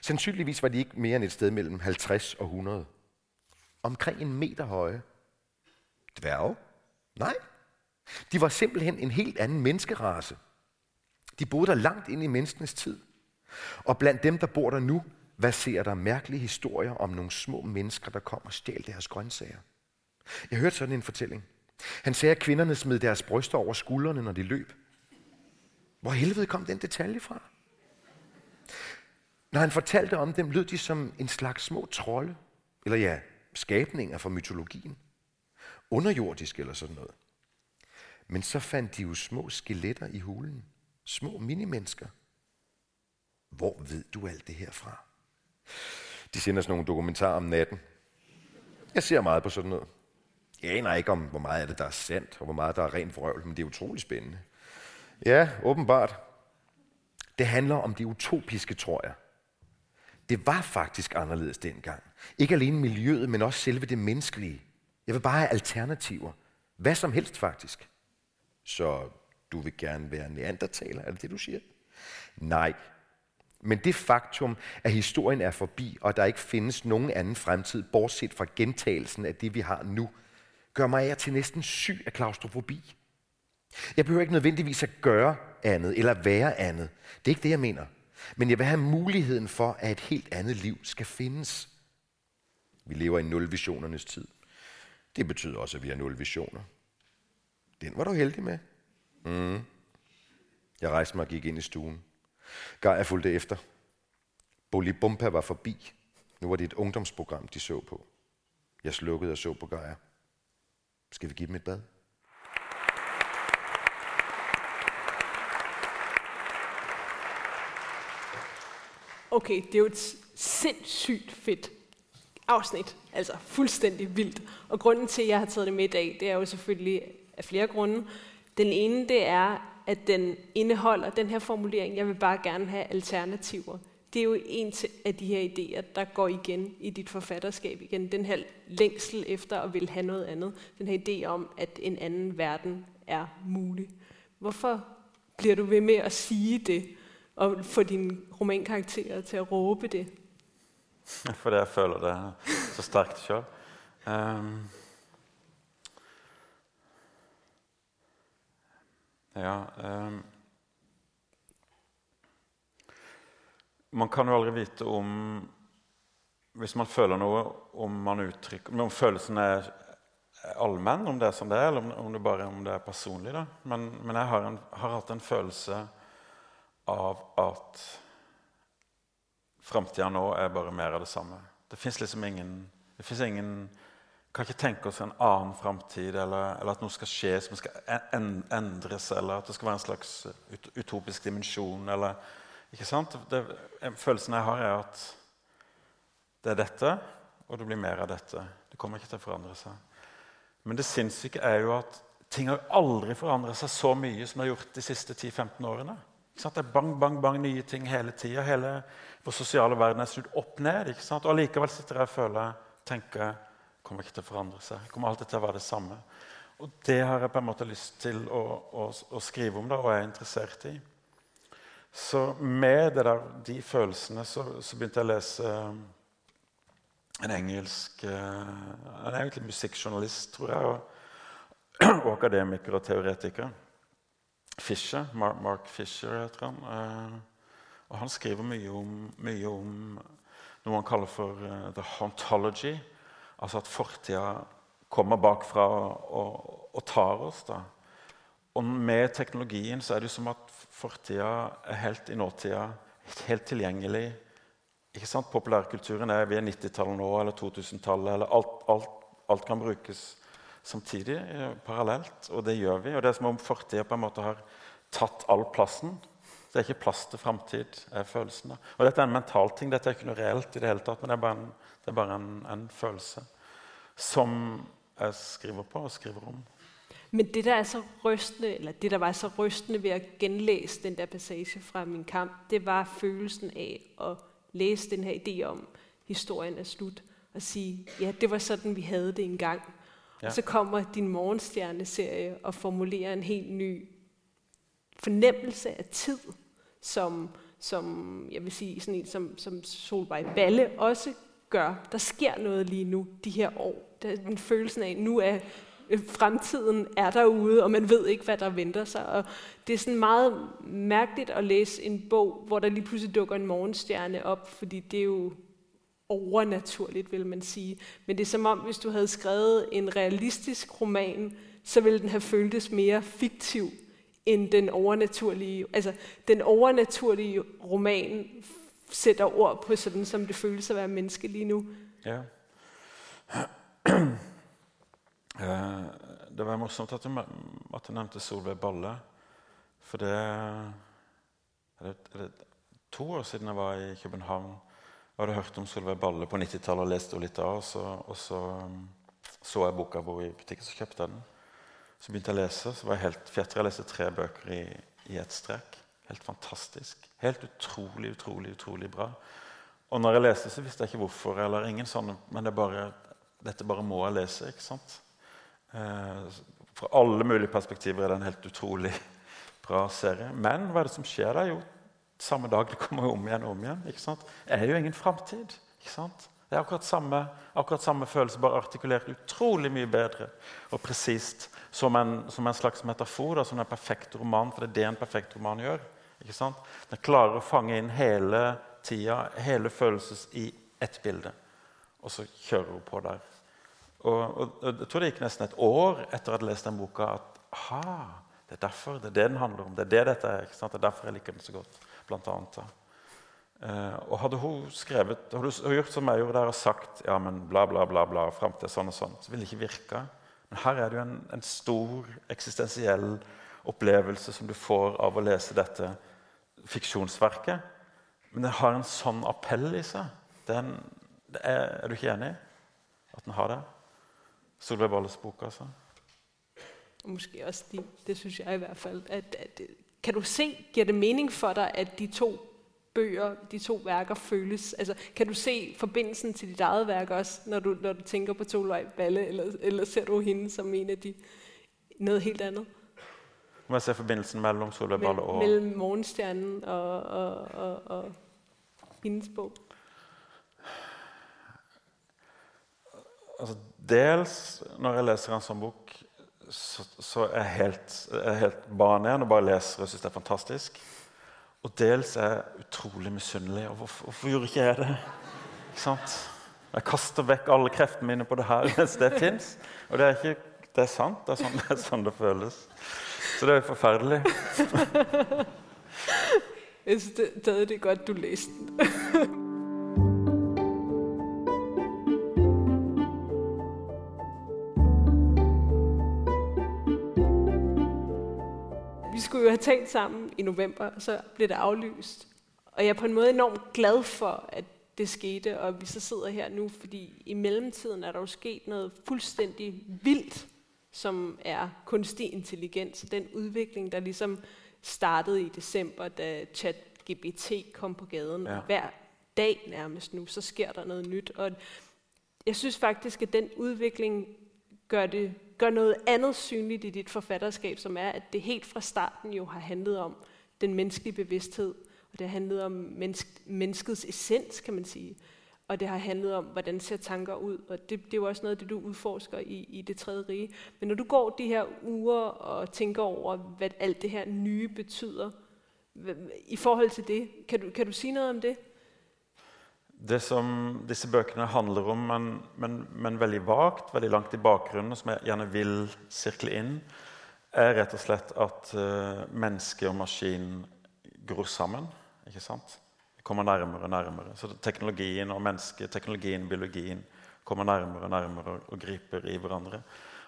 Sandsynligvis var de ikke mere end et sted mellem 50 og 100. Omkring en meter høje. Dværge? Nej. De var simpelthen en helt anden menneskerace. De boede der langt ind i menneskenes tid. Og blandt dem, der bor der nu, ser der mærkelige historier om nogle små mennesker, der kommer og stjæler deres grøntsager. Jeg hørte sådan en fortælling. Han sagde, at kvinderne smed deres bryster over skuldrene, når de løb. Hvor helvede kom den detalje fra? Når han fortalte om dem, lød de som en slags små trolde, eller ja, skabninger fra mytologien. Underjordisk eller sådan noget. Men så fandt de jo små skeletter i hulen. Små minimennesker. Hvor ved du alt det her fra? De sender sådan nogle dokumentarer om natten. Jeg ser meget på sådan noget. Jeg aner ikke om, hvor meget af det, der er sandt, og hvor meget der er rent vrøvl, men det er utrolig spændende. Ja, åbenbart. Det handler om det utopiske, tror jeg. Det var faktisk anderledes dengang. Ikke alene miljøet, men også selve det menneskelige. Jeg vil bare have alternativer. Hvad som helst faktisk. Så du vil gerne være neandertaler, er det det, du siger? Nej. Men det faktum, at historien er forbi, og at der ikke findes nogen anden fremtid, bortset fra gentagelsen af det, vi har nu, gør mig af til næsten syg af klaustrofobi. Jeg behøver ikke nødvendigvis at gøre andet eller være andet. Det er ikke det, jeg mener. Men jeg vil have muligheden for, at et helt andet liv skal findes. Vi lever i nulvisionernes tid. Det betyder også, at vi har nul visioner. Den var du heldig med. Mm. Jeg rejste mig og gik ind i stuen. Jeg fulgte efter. Bolibumpa var forbi. Nu var det et ungdomsprogram, de så på. Jeg slukkede og så på Gaia. Skal vi give dem et bad? Okay, det er jo et sindssygt fedt afsnit. Altså fuldstændig vildt. Og grunden til, at jeg har taget det med i dag, det er jo selvfølgelig af flere grunde. Den ene, det er, at den indeholder den her formulering, jeg vil bare gerne have alternativer. Det er jo en af de her idéer, der går igen i dit forfatterskab igen. Den her længsel efter at vil have noget andet. Den her idé om, at en anden verden er mulig. Hvorfor bliver du ved med at sige det, og få dine romankarakterer til at råbe det? Fordi jeg føler det så stærkt selv. Um, Ja. Um, man kan jo aldri vite om Hvis man føler noe, om man uttrykker Om følelsen er allmenn, om det er som det er, eller om det bare om det er personlig. Da. Men, men jeg har, en, har, hatt en følelse av at framtida nå er bare mer av det samme. Det fins liksom ingen Det fins ingen kan ikke tenke oss en annen framtid, eller, eller, at noe skal skje som skal endres, eller at det skal være en slags utopisk dimensjon. Eller, ikke sant? Det, følelsen jeg har, er at det er dette, og det blir mer av dette. Det kommer ikke til å forandre seg. Men det sinnssyke er jo at ting har aldri forandret seg så mye som det har gjort de siste 10-15 årene. Det er bang, bang, bang nye ting hele tida. Hele vår sosiale verden er snudd opp ned. Og allikevel sitter jeg og føler, tenker kommer ikke til å forandre seg. Det kommer alltid til å være det samme. Og det har jeg på en måte lyst til å, å, å skrive om da, og er interessert i. Så med der, de følelsene så, så begynte jeg å lese eh, en engelsk eh, Han er egentlig musikkjournalist, tror jeg, og, og akademiker og teoretiker. Fisher, Mark, Fisher heter han. Eh, og han skriver mye om, mye om noe han kaller for uh, the hauntology. Altså at fortida kommer bakfra og, og, tar oss. da. Og med teknologien så er det som at fortida er helt i nåtida, helt tilgjengelig. Ikke sant? Populærkulturen er vi er 90-tallet nå, eller 2000-tallet. eller alt, alt, alt, kan brukes samtidig, eh, parallelt. Og det gjør vi. Og det er som om fortida på en måte har tatt all plassen. Det er ikke plass til framtid, er følelsen. Og dette er en mental ting. Dette er ikke noe reelt i det hele tatt, men det er bare en, er bare en, en følelse som jeg skriver på og skriver om. Men det der, er så rystende, eller det, der var så rystende ved at genlæse den der passage fra min kamp, det var følelsen af at læse den her idé om, historien er slut, og sige, ja, det var sådan, vi havde det engang. Ja. Og så kommer din morgenstjerneserie og formulerer en helt ny fornemmelse af tid, som, som jeg vil sige, sådan en, som, som Solvej Balle også gør. Der sker noget lige nu, de her år. Den følelsen af, nu er fremtiden er derude, og man ved ikke, hvad der venter sig. Og det er sådan meget mærkeligt at læse en bog, hvor der lige pludselig dukker en morgenstjerne op, fordi det er jo overnaturligt, vil man sige. Men det er som om, hvis du havde skrevet en realistisk roman, så ville den have føltes mere fiktiv end den overnaturlige. Altså, den overnaturlige roman sætter ord på sådan, som det føles at være menneske lige nu. Ja. Eh, det var morsomt at du, at du nevnte Solveig Balle. For det er, det to år siden jeg var i København og hadde hørt om Solveig Balle på 90-tallet og leste henne litt av. Og så, og så um, så jeg boka hvor i butikken, så kjøpte jeg den. Så begynte jeg å lese, så var jeg helt fjetter. Jeg leste tre bøker i, i ett strekk. Helt fantastisk. Helt utrolig, utrolig, utrolig bra. Og når jeg leste, så visste jeg ikke hvorfor. eller ingen sånne, Men det bare, dette bare må jeg lese. ikke sant? Eh, fra alle mulige perspektiver er det en helt utrolig bra serie. Men hva er det som skjer der? Jo, samme dag det kommer om igjen og om igjen. ikke sant? Det er jo ingen framtid. Det er akkurat samme, akkurat samme, følelse, bare artikulert utrolig mye bedre og presist. Som, som, en slags metafor, da, som en perfekt roman, for det er det en perfekt roman gjør. ikke sant? Den klarer å fange inn hele tida, hele følelses i ett bilde. Og så kjører hun på der. Og, og, og, Jeg tror det gikk nesten et år etter at jeg hadde lest den boka, at aha, det er derfor, det er det den handler om. Det er det dette er. Det er derfor jeg liker den så godt. Blant annet, eh, og Hadde hun skrevet, hadde hun gjort som jeg gjorde der og sagt ja, men bla, bla, bla, bla, fram til sånn og sånn, så ville det ikke virka. Men her er det jo en, en, stor eksistensiell opplevelse som du får av å lese dette fiksjonsverket. Men det har en sånn appell i seg. Den, er, er, du ikke enig at den har det? Solveig Balles bok, altså? Måske også de, det synes jeg i hvert fall. At, at, kan du se, giver det mening for deg at de to bøger, de to værker føles? Altså, kan du se forbindelsen til ditt eget værk også, når du, når du tænker på Solveig Balle, eller, eller ser du henne som en av de noe helt annet? Må jeg se forbindelsen mellom Solveig Balle og Mellom Morgenstjernen og, og, og, og hennes bok? Altså, dels når jeg leser en sånn bok, så, så er jeg helt, helt igjen og bare leser og syns det er fantastisk. Og dels er jeg utrolig misunnelig. Og hvorfor, hvorfor, gjorde ikke jeg det? Ikke sant? Jeg kaster vekk alle kreftene mine på det her mens det fins. Og det er, ikke, det er sant. Det er, sånn, det er sånn det føles. Så det er jo forferdelig. jeg syns det er godt du leste den. skulle jo have talt sammen i november, og så blev det aflyst. Og jeg er på en måde enormt glad for, at det skete, og vi så sidder her nu, fordi i mellemtiden er der jo sket noget fuldstændig vildt, som er kunstig intelligens. Den udvikling, der ligesom startede i december, da ChatGPT kom på gaden. Ja. Hver dag nærmest nu, så sker der noget nyt. Og jeg synes faktisk, at den udvikling gør det gør noget andet synligt i dit forfatterskab, som er, at det helt fra starten jo har handlet om den menneskelige bevidsthed, og det har handlet om mennesk, menneskets essens, kan man sige. Og det har handlet om, hvordan ser tanker ud, og det, det er jo også noget af det, du udforsker i, i det tredje rige. Men når du går de her uger og tænker over, hvad alt det her nye betyder, i forhold til det, kan du, kan du sige noget om det? Det som disse bøkene handler om, men, men, men veldig vagt, veldig langt i bakgrunnen, som jeg gjerne vil sirkle inn, er rett og slett at uh, menneske og maskin gror sammen. ikke sant? kommer nærmere og nærmere. Så teknologien og mennesket, teknologien, biologien kommer nærmere og nærmere og, og griper i hverandre.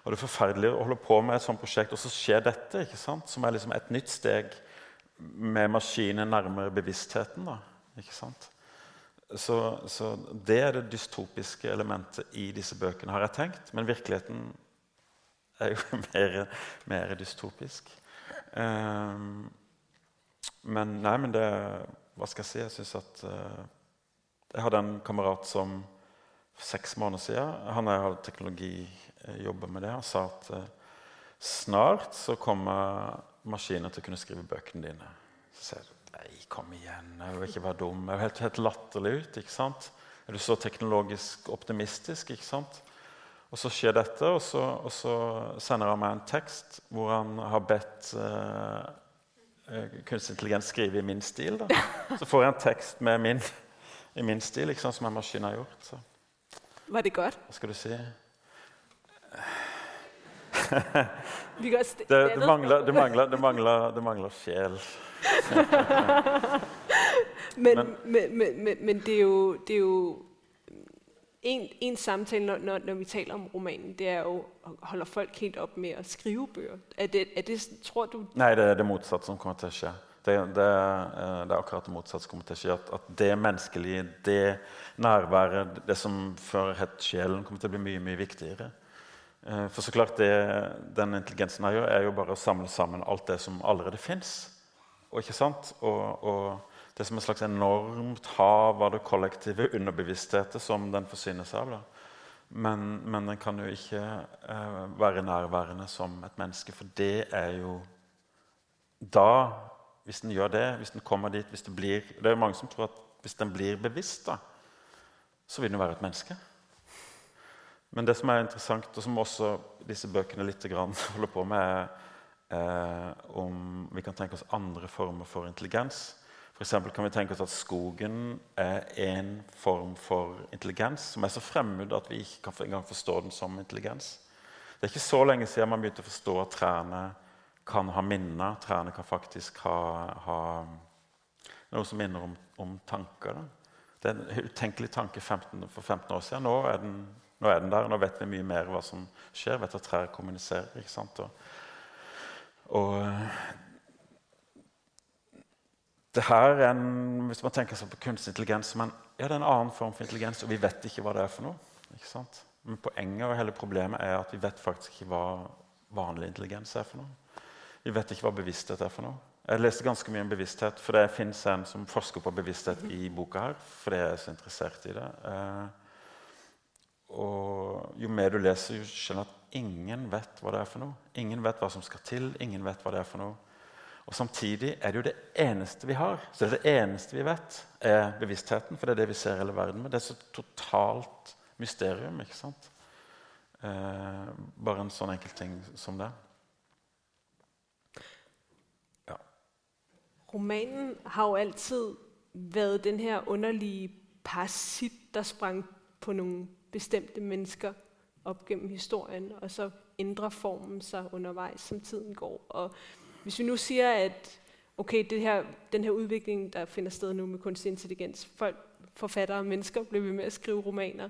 Og Det er forferdelig å holde på med et sånt prosjekt, og så skjer dette, ikke sant? som er liksom et nytt steg med maskinen nærmere bevisstheten. da, ikke sant? Så, så, det er det dystopiske elementet i disse bøkene, har jeg tenkt. Men virkeligheten er jo mer, mer dystopisk. Um, men nei, men det Hva skal jeg si? Jeg syns at uh, Jeg hadde en kamerat som for seks måneder siden Han har teknologi, jobber med det. Han sa at uh, snart så kommer maskiner til å kunne skrive bøkene dine. Så sier jeg nei, kom igjen, jeg vil ikke være dum. Jeg er helt, helt latterlig ut. ikke sant? Er du så teknologisk optimistisk? ikke sant? Og så skjer dette, og så, og så sender han meg en tekst hvor han har bedt eh, eh kunstig intelligens skrive i min stil. Da. Så får jeg en tekst med min, i min stil, ikke sant, som en maskin har gjort. Så. Var det godt? Hva skal du si? Det, det, mangler, det, mangler, det, mangler, det mangler sjel. men, men, men, men, det er jo, det er jo en, en samtale, når, når, når vi taler om romanen, det er jo holder folk helt opp med å skrive bøker. Er det, er det, tror du Nei, det er det motsatte som kommer til å skje. Det, det, eh, det er akkurat det motsatte som kommer til å skje. At, at det menneskelige, det nærværet, det som før het sjelen, kommer til å bli mye, mye viktigere. Eh, for så klart det den intelligensen her er jo bare å samle sammen alt det som allerede fins. Og? Og, og, det er som et slags enormt hav av det kollektive underbevisstheten som den forsynes av. Men, men, den kan jo ikke eh, være nærværende som et menneske, for det er jo da Hvis den gjør det, hvis den kommer dit hvis Det blir, det er jo mange som tror at hvis den blir bevisst, da, så vil den være et menneske. Men det som er interessant, og som også disse bøkene litt holder på med, er eh, om vi kan tenke oss andre former for intelligens. For kan vi tenke oss at skogen er en form for intelligens som er så fremmed at vi ikke kan engang forstå den som intelligens. Det er ikke så lenge siden man begynte å forstå at trærne kan ha minner. Trærne kan faktisk ha, ha noe som minner om, om tanker. Da. Det er en utenkelig tanke 15, for 15 år siden. Nå er, den, nå er den der. Nå vet vi mye mer hva som skjer. Vet at trær kommuniserer. ikke sant? Og, og det her er en, Hvis man tenker seg på kunstig intelligens men, ja, det er en annen form for intelligens, og vi vet ikke hva det er for noe. ikke sant? Men poenget og hele problemet er at vi vet faktisk ikke hva vanlig intelligens er for noe. Vi vet ikke hva bevissthet er for noe. Jeg leste ganske mye om bevissthet, for det fins en som forsker på bevissthet i boka her. fordi jeg er så interessert i det. Eh, og jo mer du leser, jo skjønner at ingen vet hva det er for noe. Ingen vet hva som skal til. Ingen vet hva det er for noe. Og Samtidig er det jo det eneste vi har. Så det, det eneste vi vet, er bevisstheten. For det er det vi ser hele verden med. Det er så totalt mysterium. ikke sant? Eh, bare en sånn enkel ting som det. Ja. Romanen har jo alltid vært den her underlige parasitt der sprang på noen bestemte mennesker opp gjennom historien, og så ændrer formen seg undervejs, som tiden går. Og hvis vi nu siger, at okay, det her, den her udvikling, der finder sted nu med kunstig intelligens, folk, forfattere og mennesker bliver ved med at skrive romaner,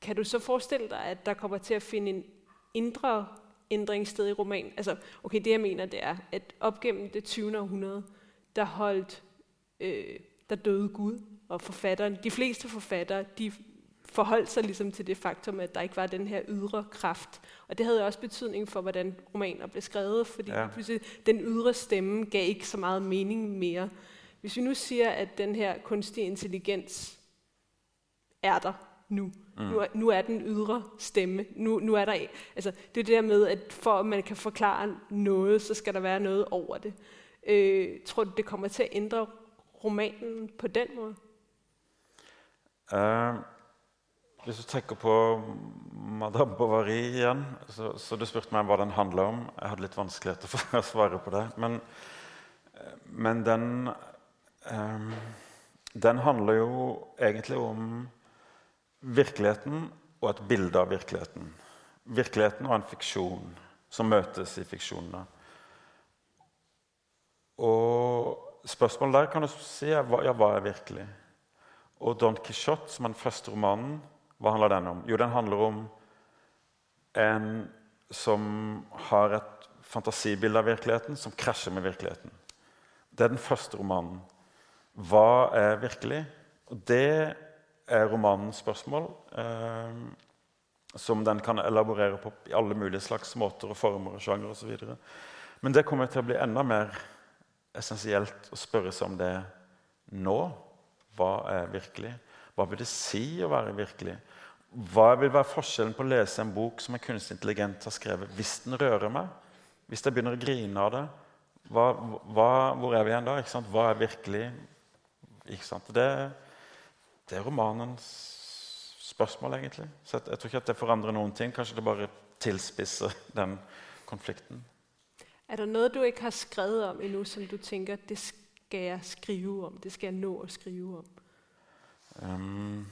kan du så forestille dig, at der kommer til at finde en indre ændring sted i romanen? Altså, okay, det jeg mener, det er, at op gennem det 20. århundrede, der holdt, øh, der døde Gud, og forfatteren, de fleste forfattere, de forholdt seg ligesom til det faktum at der ikke var den her ydre kraft. Og Det hadde også betydning for hvordan romaner ble skrevet. fordi ja. den ydre stemme gav ikke så mye mening mer. Hvis vi nu sier at den her kunstige intelligens er der nu. Mm. Nu, er, nu er den ydre stemme. Nu, nu er der, altså, det er det der med, at for at man kan forklare noe, så skal der være noe over det. Øh, tror du, det kommer til at ændre romanen på den måde? Eh, hvis du tenker på Madame Bovary igjen så, så Du spurte meg hva den handler om. Jeg hadde litt vanskeligheter for å svare på det. Men, men den um, Den handler jo egentlig om virkeligheten og et bilde av virkeligheten. Virkeligheten og en fiksjon som møtes i fiksjonene. Og spørsmålet der kan du si er hva, ja, hva er virkelig? Og Don Quijote, som er den første romanen, hva handler den om? Jo, den handler om en som har et fantasibilde av virkeligheten som krasjer med virkeligheten. Det er den første romanen. Hva er virkelig? Det er romanens spørsmål, eh, som den kan elaborere på i alle mulige slags måter og former og sjanger osv. Men det kommer til å bli enda mer essensielt å spørre seg om det nå. Hva er virkelig? Hva vil det si å være virkelig? Hva vil være forskjellen på å lese en bok som en kunstig intelligent har skrevet, hvis den rører meg? Hvis jeg begynner å grine av det, hva, hva, hvor er vi igjen da? Hva er virkelig? Det, det, er romanens spørsmål, egentlig. Så jeg, jeg, tror ikke at det forandrer noen ting. Kanskje det bare tilspisser den konflikten. Er det noe du ikke har skrevet om ennå, som du tenker det skal jeg skrive om? Det skal jeg nå å skrive om? Um,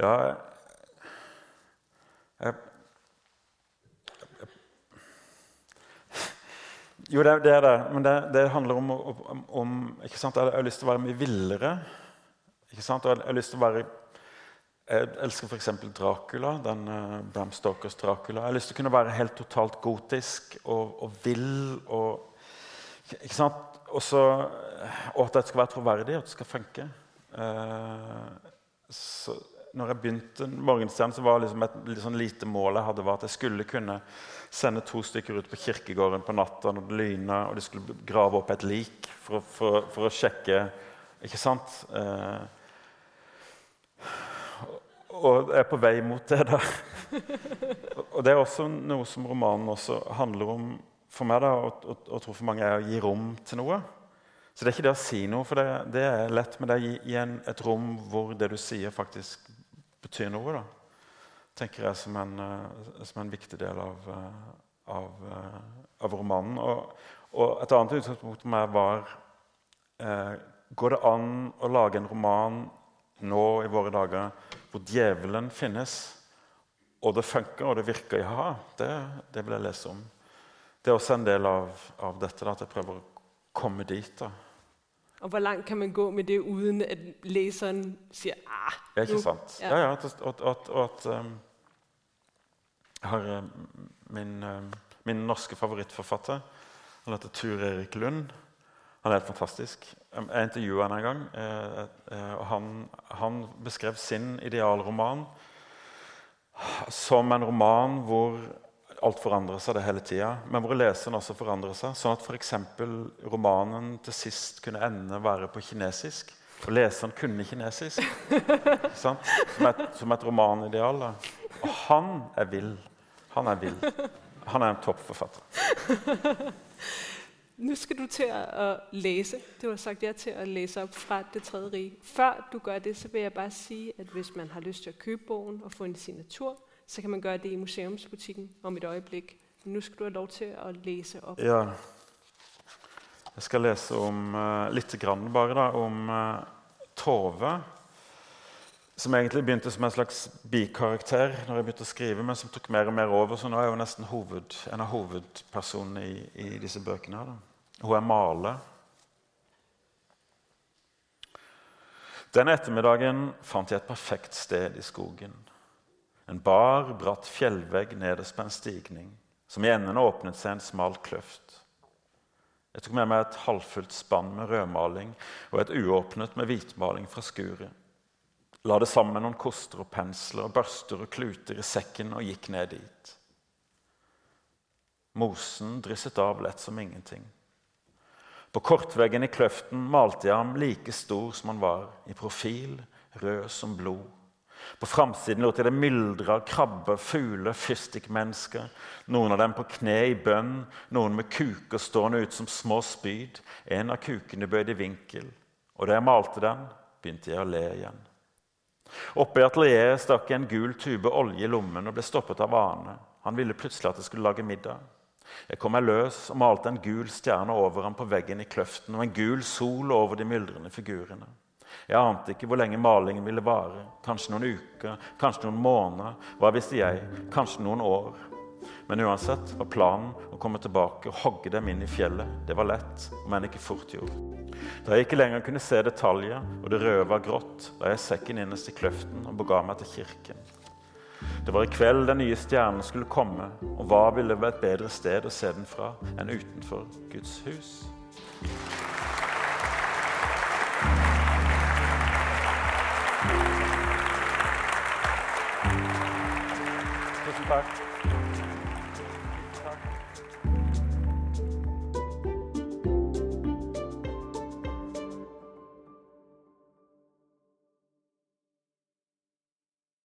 ja jeg, Jo, det, det, er det. Men det, det handler om, om, om ikke sant? Jeg har lyst til å være mye villere. Ikke sant? Jeg har lyst til å være jeg elsker f.eks. Dracula, den uh, Bram Stokers Dracula. Jeg har lyst til å kunne være helt totalt gotisk og, og vill. Og, ikke sant? Også, og at det skal være troverdig, at det skal funke. Uh, så når jeg begynte Morgenstjernen, så var liksom et sånn lite mål jeg hadde, var at jeg skulle kunne sende to stykker ut på kirkegården på natta når det lyna, og de skulle grave opp et lik for, for, for å sjekke Ikke sant? Eh, og jeg er på vei mot det. da. og Det er også noe som romanen også handler om for meg, da, og, og, tror for mange er å gi rom til noe. Så det er ikke det å si noe, for det, det er lett, men det er gi en, et rom hvor det du sier, faktisk betyr noe. da. tenker jeg som en, uh, som en viktig del av, uh, av, uh, av romanen. Og, og, et annet utgangspunkt for meg var Går det an å lage en roman nå i våre dager hvor djevelen finnes, og det funker og det virker Ja, det, det vil jeg lese om. Det er også en del av, av dette, da, at jeg prøver å komme dit. da. Og hvor langt kan man gå med det uten at leseren sier ah, er ikke sant? Ja, ja, at, at, at, at um, har min, um, min, norske favorittforfatter. Han heter Tur Erik Lund. Han er helt fantastisk. Jeg intervjuet han en gang. Eh, eh, og han, han beskrev sin idealroman som en roman hvor alt forandrer seg det hele tida, men hvor leseren også forandrer seg. Sånn at f.eks. romanen til sist kunne ende være på kinesisk. For leseren kunne kinesisk. som, et, som et romanideal. Da. Og han er vill. Han er vill. Han er en toppforfatter. Nå skal du til å lese. Du har sagt ja til å lese opp fra Det tredje riket. Før du gør det, så vil jeg bare si at hvis man har lyst til å købe bogen og få en signatur, så kan man gøre det i museumsbutikken om et øjeblik. Nå skal du ha lov til å lese opp. Ja. Jeg skal lese om uh, litt grann bare da, om uh, Tove. Som egentlig begynte som en slags bikarakter når jeg begynte å skrive, men som tok mer og mer over. Så nå er hun nesten hoved, en av hovedpersonene i, i disse bøkene. Da. Hun er maler. Den ettermiddagen fant jeg et perfekt sted i skogen. En bar, bratt fjellvegg nederst på en stigning, som i enden åpnet seg en smal kløft. Jeg tok med meg et halvfullt spann med rødmaling og et uåpnet med hvitmaling fra skuret. La det sammen noen koster og pensler, og børster og kluter i sekken og gikk ned dit. Mosen drysset av lett som ingenting. På kortveggen i kløften malte jeg ham like stor som han var, i profil, rød som blod. På framsiden lot jeg det myldre av krabber, fugler, fyrstikkmennesker. Noen av dem på kne i bønn, noen med kuker stående ut som små spyd. En av kukene bøyd i vinkel. Og da jeg malte den, begynte jeg å le igjen. Oppe i atelieret stakk jeg en gul tube olje i lommen og ble stoppet av Ane. Han ville plutselig at jeg skulle lage middag. Jeg kom meg løs og malte en gul stjerne over ham på veggen i kløften og en gul sol over de myldrende figurene. Jeg ante ikke hvor lenge malingen ville vare. Kanskje noen uker, kanskje noen måneder. Hva visste jeg? Kanskje noen år. Men uansett var planen å komme tilbake og hogge dem inn i fjellet. Det var lett, men ikke fort gjort. Da jeg ikke lenger kunne se detaljer, og det røde var grått, la jeg sekken innerst i kløften og bega meg til kirken. Det var i kveld den nye stjernen skulle komme, og hva ville være et bedre sted å se den fra enn utenfor Guds hus? impact